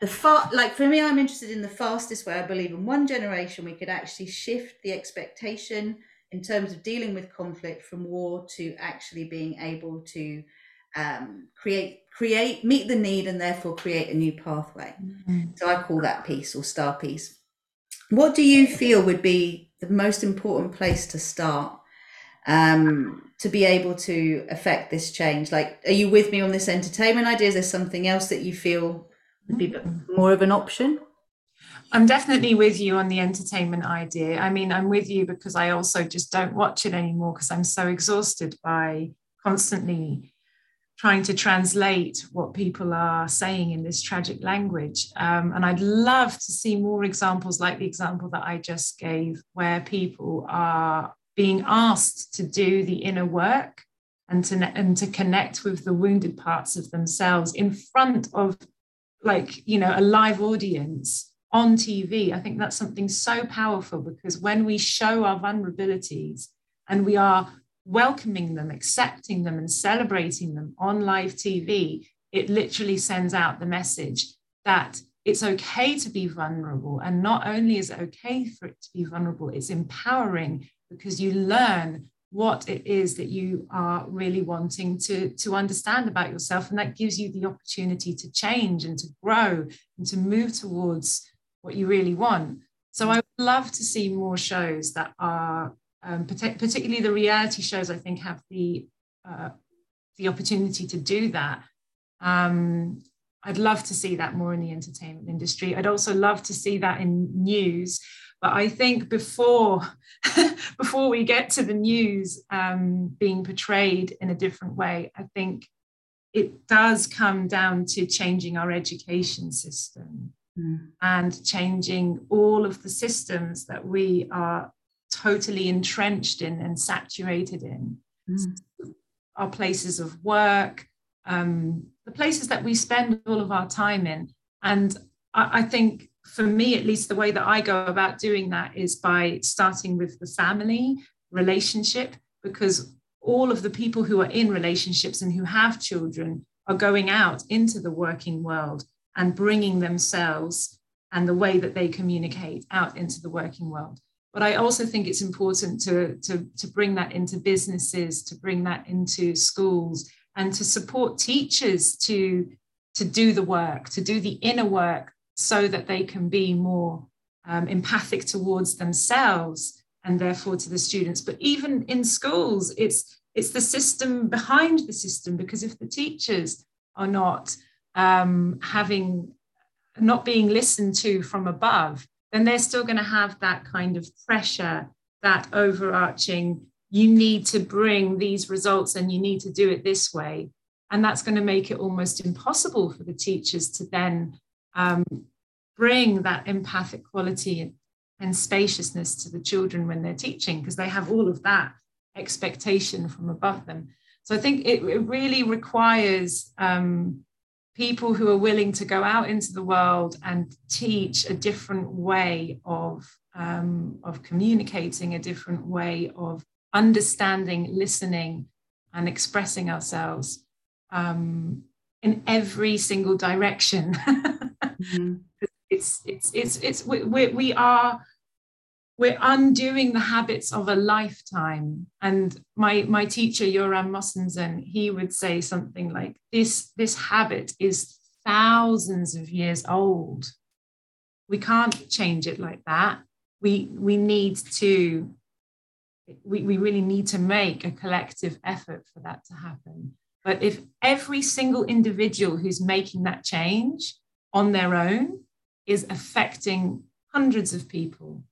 the far like for me i'm interested in the fastest way i believe in one generation we could actually shift the expectation in terms of dealing with conflict from war to actually being able to um, create create meet the need and therefore create a new pathway. So i call that peace or star peace. What do you feel would be the most important place to start? Um, to be able to affect this change? Like, are you with me on this entertainment idea? Is there something else that you feel would be more of an option? I'm definitely with you on the entertainment idea. I mean, I'm with you because I also just don't watch it anymore because I'm so exhausted by constantly trying to translate what people are saying in this tragic language. Um, and I'd love to see more examples like the example that I just gave, where people are being asked to do the inner work and to, and to connect with the wounded parts of themselves in front of like you know a live audience on TV. I think that's something so powerful because when we show our vulnerabilities and we are welcoming them, accepting them, and celebrating them on live TV, it literally sends out the message that it's okay to be vulnerable. And not only is it okay for it to be vulnerable, it's empowering because you learn what it is that you are really wanting to, to understand about yourself. And that gives you the opportunity to change and to grow and to move towards what you really want. So I would love to see more shows that are, um, particularly the reality shows. I think have the uh, the opportunity to do that. Um, I'd love to see that more in the entertainment industry. I'd also love to see that in news. But I think before before we get to the news um, being portrayed in a different way, I think it does come down to changing our education system mm. and changing all of the systems that we are totally entrenched in and saturated in. Mm. Our places of work, um, the places that we spend all of our time in. And I, I think for me, at least, the way that I go about doing that is by starting with the family relationship, because all of the people who are in relationships and who have children are going out into the working world and bringing themselves and the way that they communicate out into the working world. But I also think it's important to, to, to bring that into businesses, to bring that into schools, and to support teachers to, to do the work, to do the inner work so that they can be more um, empathic towards themselves and therefore to the students. But even in schools, it's, it's the system behind the system, because if the teachers are not um, having not being listened to from above, then they're still going to have that kind of pressure, that overarching, you need to bring these results and you need to do it this way. And that's going to make it almost impossible for the teachers to then um, bring that empathic quality and spaciousness to the children when they're teaching, because they have all of that expectation from above them. So I think it, it really requires um, people who are willing to go out into the world and teach a different way of, um, of communicating, a different way of understanding, listening, and expressing ourselves um, in every single direction. mm-hmm. It's it's it's it's we, we, we are we're undoing the habits of a lifetime. And my, my teacher, Joran Mosensen, he would say something like, this, this habit is thousands of years old. We can't change it like that. We, we need to, we, we really need to make a collective effort for that to happen. But if every single individual who's making that change on their own is affecting hundreds of people,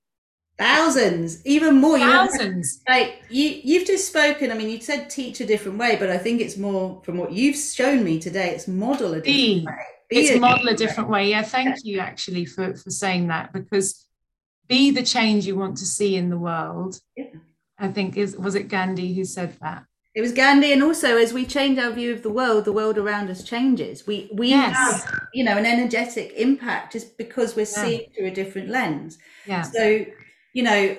Thousands, even more. Thousands. You know, like you, you've just spoken. I mean, you said teach a different way, but I think it's more from what you've shown me today. It's model a different Be. way. Be it's a model a different way. way. Yeah, thank you actually for for saying that because be the change you want to see in the world. Yeah. I think is was it Gandhi who said that? It was Gandhi, and also as we change our view of the world, the world around us changes. We we yes. have you know an energetic impact just because we're yeah. seeing through a different lens. Yeah. So you know,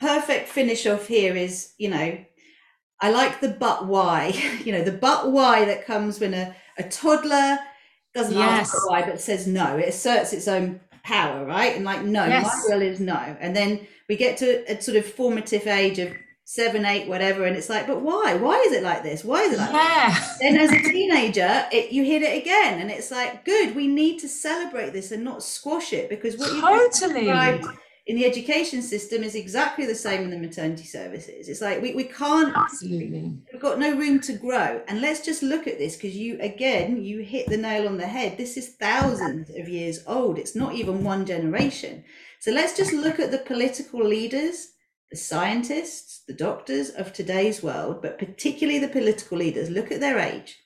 perfect finish off here is, you know, I like the but why, you know, the but why that comes when a, a toddler doesn't yes. ask why, but says no. It asserts its own power, right? And like, no, yes. my will is no. And then we get to a sort of formative age of seven, eight, whatever, and it's like, but why? Why is it like this? Why is it like yeah. This? Then as a teenager, it, you hit it again, and it's like, good, we need to celebrate this and not squash it because what you totally in the education system is exactly the same in the maternity services. It's like we, we can't absolutely we've got no room to grow. And let's just look at this because you again you hit the nail on the head. This is thousands of years old. It's not even one generation. So let's just look at the political leaders, the scientists, the doctors of today's world, but particularly the political leaders. Look at their age.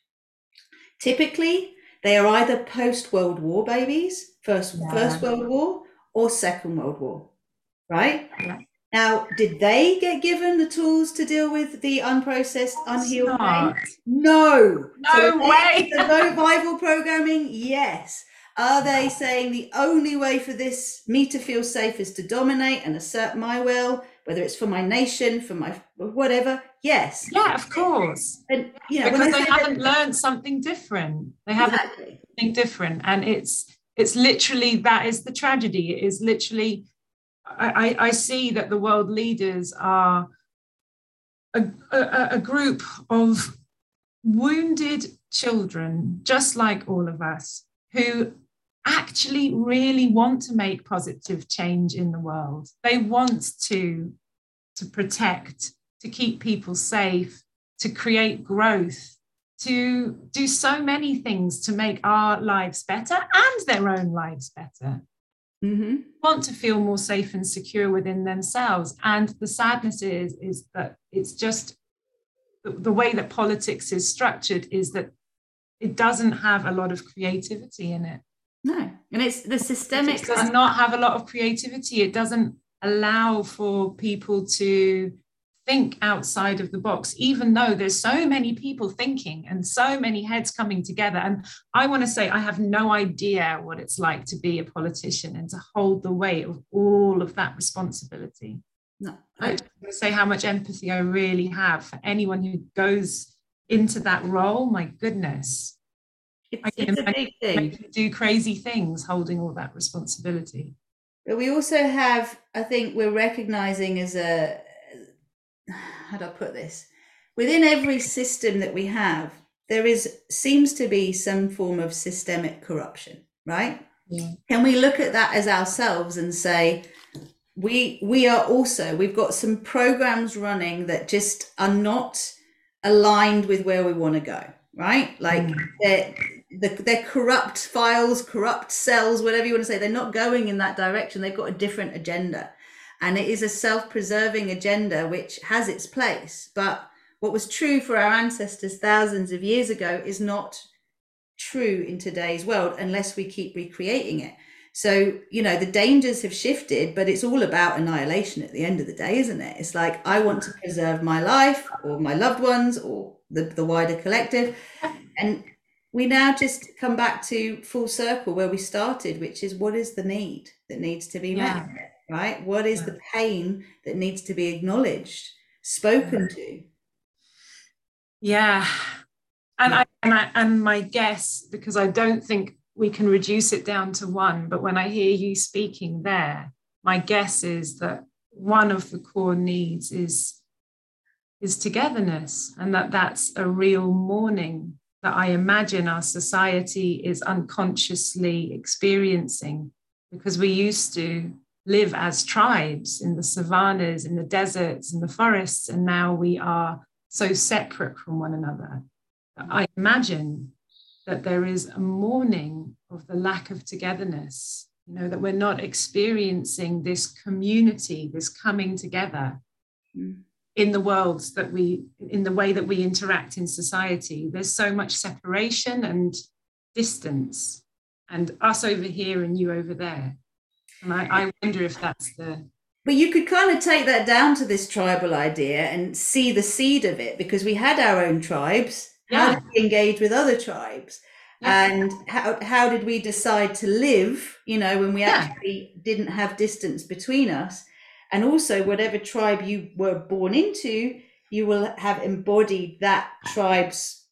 Typically, they are either post World War babies, first Yeah. First World War or Second World War, right? Yeah. Now, did they get given the tools to deal with the unprocessed, unhealed pain? No. No they- way. The revival programming, yes. Are they saying the only way for this me to feel safe is to dominate and assert my will, whether it's for my nation, for my whatever? Yes. yeah of course And you know, because they haven't learned something different they haven't exactly. something different and it's it's literally that is the tragedy it is literally I, I, I see that the world leaders are a, a, a group of wounded children just like all of us who actually really want to make positive change in the world they want to to protect to keep people safe to create growth to do so many things to make our lives better and their own lives better. Hmm want to feel more safe and secure within themselves. And the sadness is is that it's just the, the way that politics is structured is that it doesn't have a lot of creativity in it. No, and it's the systemic. it does not have a lot of creativity. It doesn't allow for people to think outside of the box even though there's so many people thinking and so many heads coming together. And i want to say i have no idea what it's like to be a politician and to hold the weight of all of that responsibility. No, i I, want to say how much empathy i really have for anyone who goes into that role. My goodness. It's, I can it's a big thing. do crazy things holding all that responsibility But we also have, I think, we're recognizing as a, how do I put this? Within every system that we have, there is seems to be some form of systemic corruption, right? yeah Can we look at that as ourselves and say, we we are also we've got some programs running that just are not aligned with where we want to go, right? Like Mm. The, they're corrupt files, corrupt cells, whatever you want to say. They're not going in that direction. They've got a different agenda. And it is a self preserving agenda which has its place. But what was true for our ancestors thousands of years ago is not true in today's world unless we keep recreating it. So, you know, the dangers have shifted, but it's all about annihilation at the end of the day, isn't it? It's like, I want to preserve my life or my loved ones or the, the wider collective. And we now just come back to full circle where we started, which is what is the need that needs to be Yeah. met, right? What is the pain that needs to be acknowledged, spoken to? Yeah. And I and I and my guess, because I don't think we can reduce it down to one, but when I hear you speaking there, my guess is that one of the core needs is is togetherness and that that's a real mourning that I imagine our society is unconsciously experiencing because we used to live as tribes in the savannas, in the deserts, in the forests, and now we are so separate from one another. I imagine that there is a mourning of the lack of togetherness, you know, that we're not experiencing this community, this coming together Mm. In the worlds that we, in the way that we interact in society. There's so much separation and distance, and us over here and you over there. And I, I wonder if that's the But you could kind of take that down to this tribal idea and see the seed of it because we had our own tribes. How Yeah. did we engage with other tribes? Yeah. And how, how did we decide to live, you know, when we Yeah. actually didn't have distance between us? And also, whatever tribe you were born into, you will have embodied that tribe's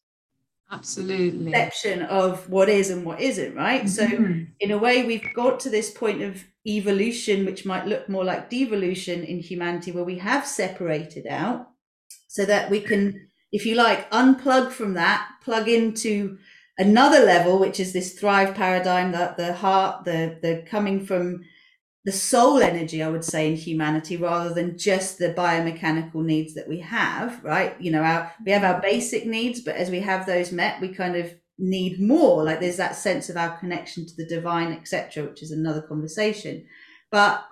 absolutely. perception of what is and what isn't, right? So, Mhm. in a way, we've got to this point of evolution, which might look more like devolution in humanity, where we have separated out so that we can, if you like, unplug from that, plug into another level, which is this thrive paradigm, that the heart, the the coming from the soul energy, I would say, in humanity rather than just the biomechanical needs that we have, right? You know, our we have our mm-hmm. basic needs, but as we have those met, we kind of need more. Like there's that sense of our connection to the divine, etc., which is another conversation. But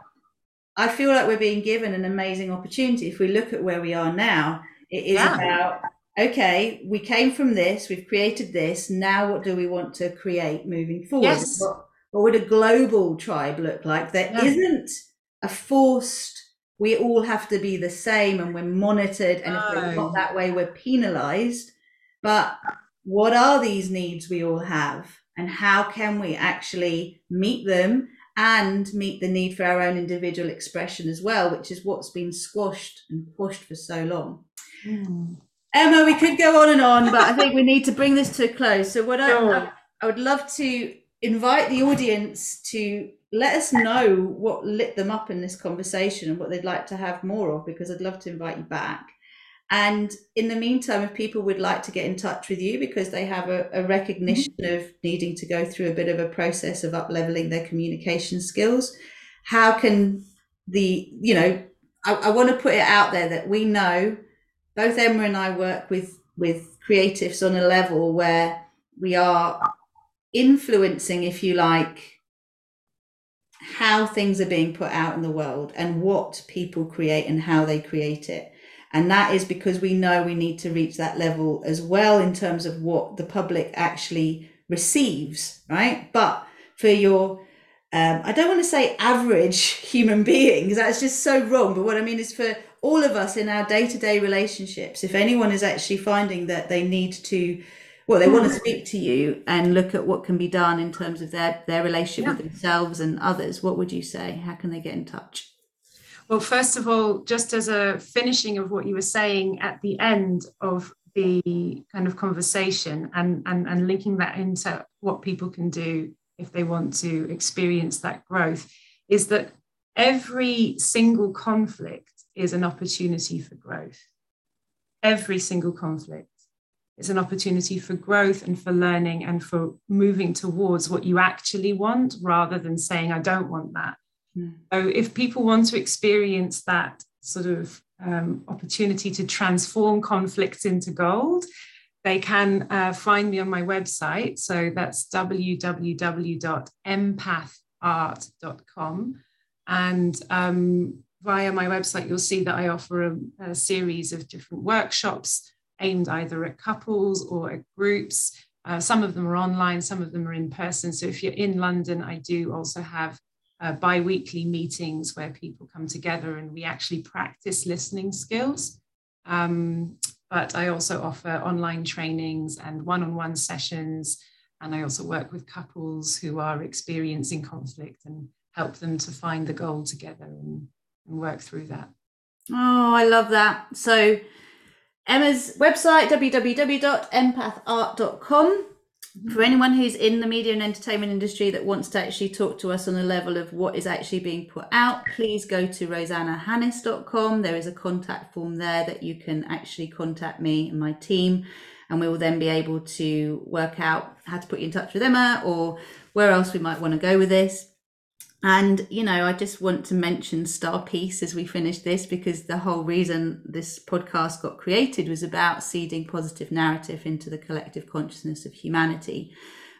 I feel like we're being given an amazing opportunity. If we look at where we are now, it is yeah. about okay, we came from this, we've created this. Now, what do we want to create moving forward? Yes. What, what would a global tribe look like? There yeah. not a forced, we all have to be the same and we're monitored. And if we're not that way, we're penalized. But what are these needs we all have? And how can we actually meet them and meet the need for our own individual expression as well, which is what's been squashed and pushed for so long. Mm. Emma, we could go on and on, but I think we need to bring this to a close. So, what I, I, I would love to invite the audience to let us know what lit them up in this conversation and what they'd like to have more of, because I'd love to invite you back. And in the meantime, if people would like to get in touch with you because they have a, a recognition mm-hmm. of needing to go through a bit of a process of up leveling their communication skills, how can the, you know, I, I want to put it out there that we know both Emma and I work with with creatives on a level where we are influencing, if you like, how things are being put out in the world and what people create and how they create it. And that is because we know we need to reach that level as well in terms of what the public actually receives, right? But for your, um, I don't want to say average human beings, that's just so wrong. But what I mean is for all of us in our day to day relationships, if anyone is actually finding that they need to, well, they want to hmm. speak to you and look at what can be done in terms of their, their relationship yeah. with themselves and others, what would you say? How can they get in touch? Well, first of all, just as a finishing of what you were saying at the end of the kind of conversation and, and, and linking that into what people can do if they want to experience that growth, is that every single conflict is an opportunity for growth. Every single conflict is an opportunity for growth and for learning and for moving towards what you actually want rather than saying, I don't want that Mm. So if people want to experience that sort of um, opportunity to transform conflicts into gold, they can uh, find me on my website. So that's www.empathart.com. And um, via my website, you'll see that I offer a, a, series of different workshops aimed either at couples or at groups. Uh, some of them are online, some of them are in person. So if you're in London, I do also have uh, bi-weekly meetings where people come together and we actually practice listening skills. Um, but I also offer online trainings and one-on-one sessions. And I also work with couples who are experiencing conflict and help them to find the goal together and, and work through that. Oh, I love that. So Emma's website, www.empathart.com for anyone who's in the media and entertainment industry that wants to actually talk to us on a level of what is actually being put out, please go to rosannahannis.com. There is a contact form there that you can actually contact me and my team, and we will then be able to work out how to put you in touch with Emma or where else we might want to go with this. And, you know, I just want to mention Star Peace as we finish this because the whole reason this podcast got created was about seeding positive narrative into the collective consciousness of humanity.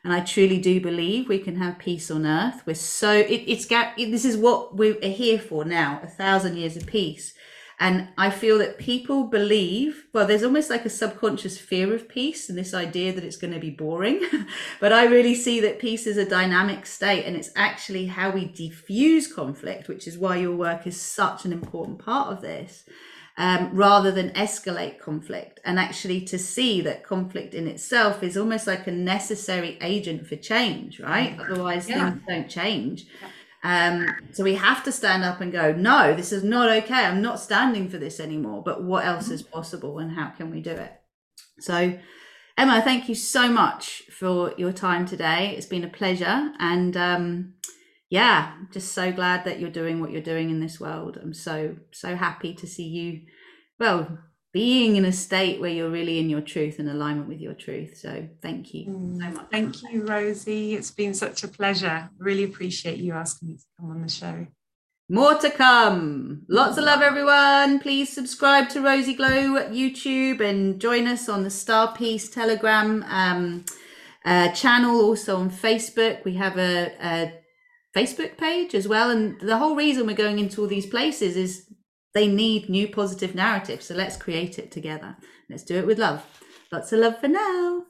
And I truly do believe we can have peace on earth. We're so, it, it's, this is what we're here for now, a thousand years of peace. And I feel that people believe, well, there's almost like a subconscious fear of peace and this idea that it's going to be boring. but I really see that peace is a dynamic state and it's actually how we diffuse conflict, which is why your work is such an important part of this. Um, rather than escalate conflict and actually to see that conflict in itself is almost like a necessary agent for change, right? Otherwise, yeah. things don't change. Yeah. Um, so we have to stand up and go, no, this is not okay. I'm not standing for this anymore. But what else is possible and how can we do it? So, Emma, thank you so much for your time today. It's been a pleasure. And um, yeah, just so glad that you're doing what you're doing in this world. I'm so, so happy to see you, well, being in a state where you're really in your truth and alignment with your truth. So thank you mm, so much. Thank you, Rosie. It's been such a pleasure. Really appreciate you asking me to come on the show. More to come. Lots of love, everyone. Please subscribe to Rosie Glow YouTube and join us on the Star Peace Telegram um, uh, channel, also on Facebook. We have a, a Facebook page as well. And the whole reason we're going into all these places is they need new positive narratives. So let's create it together. Let's do it with love. Lots of love for now.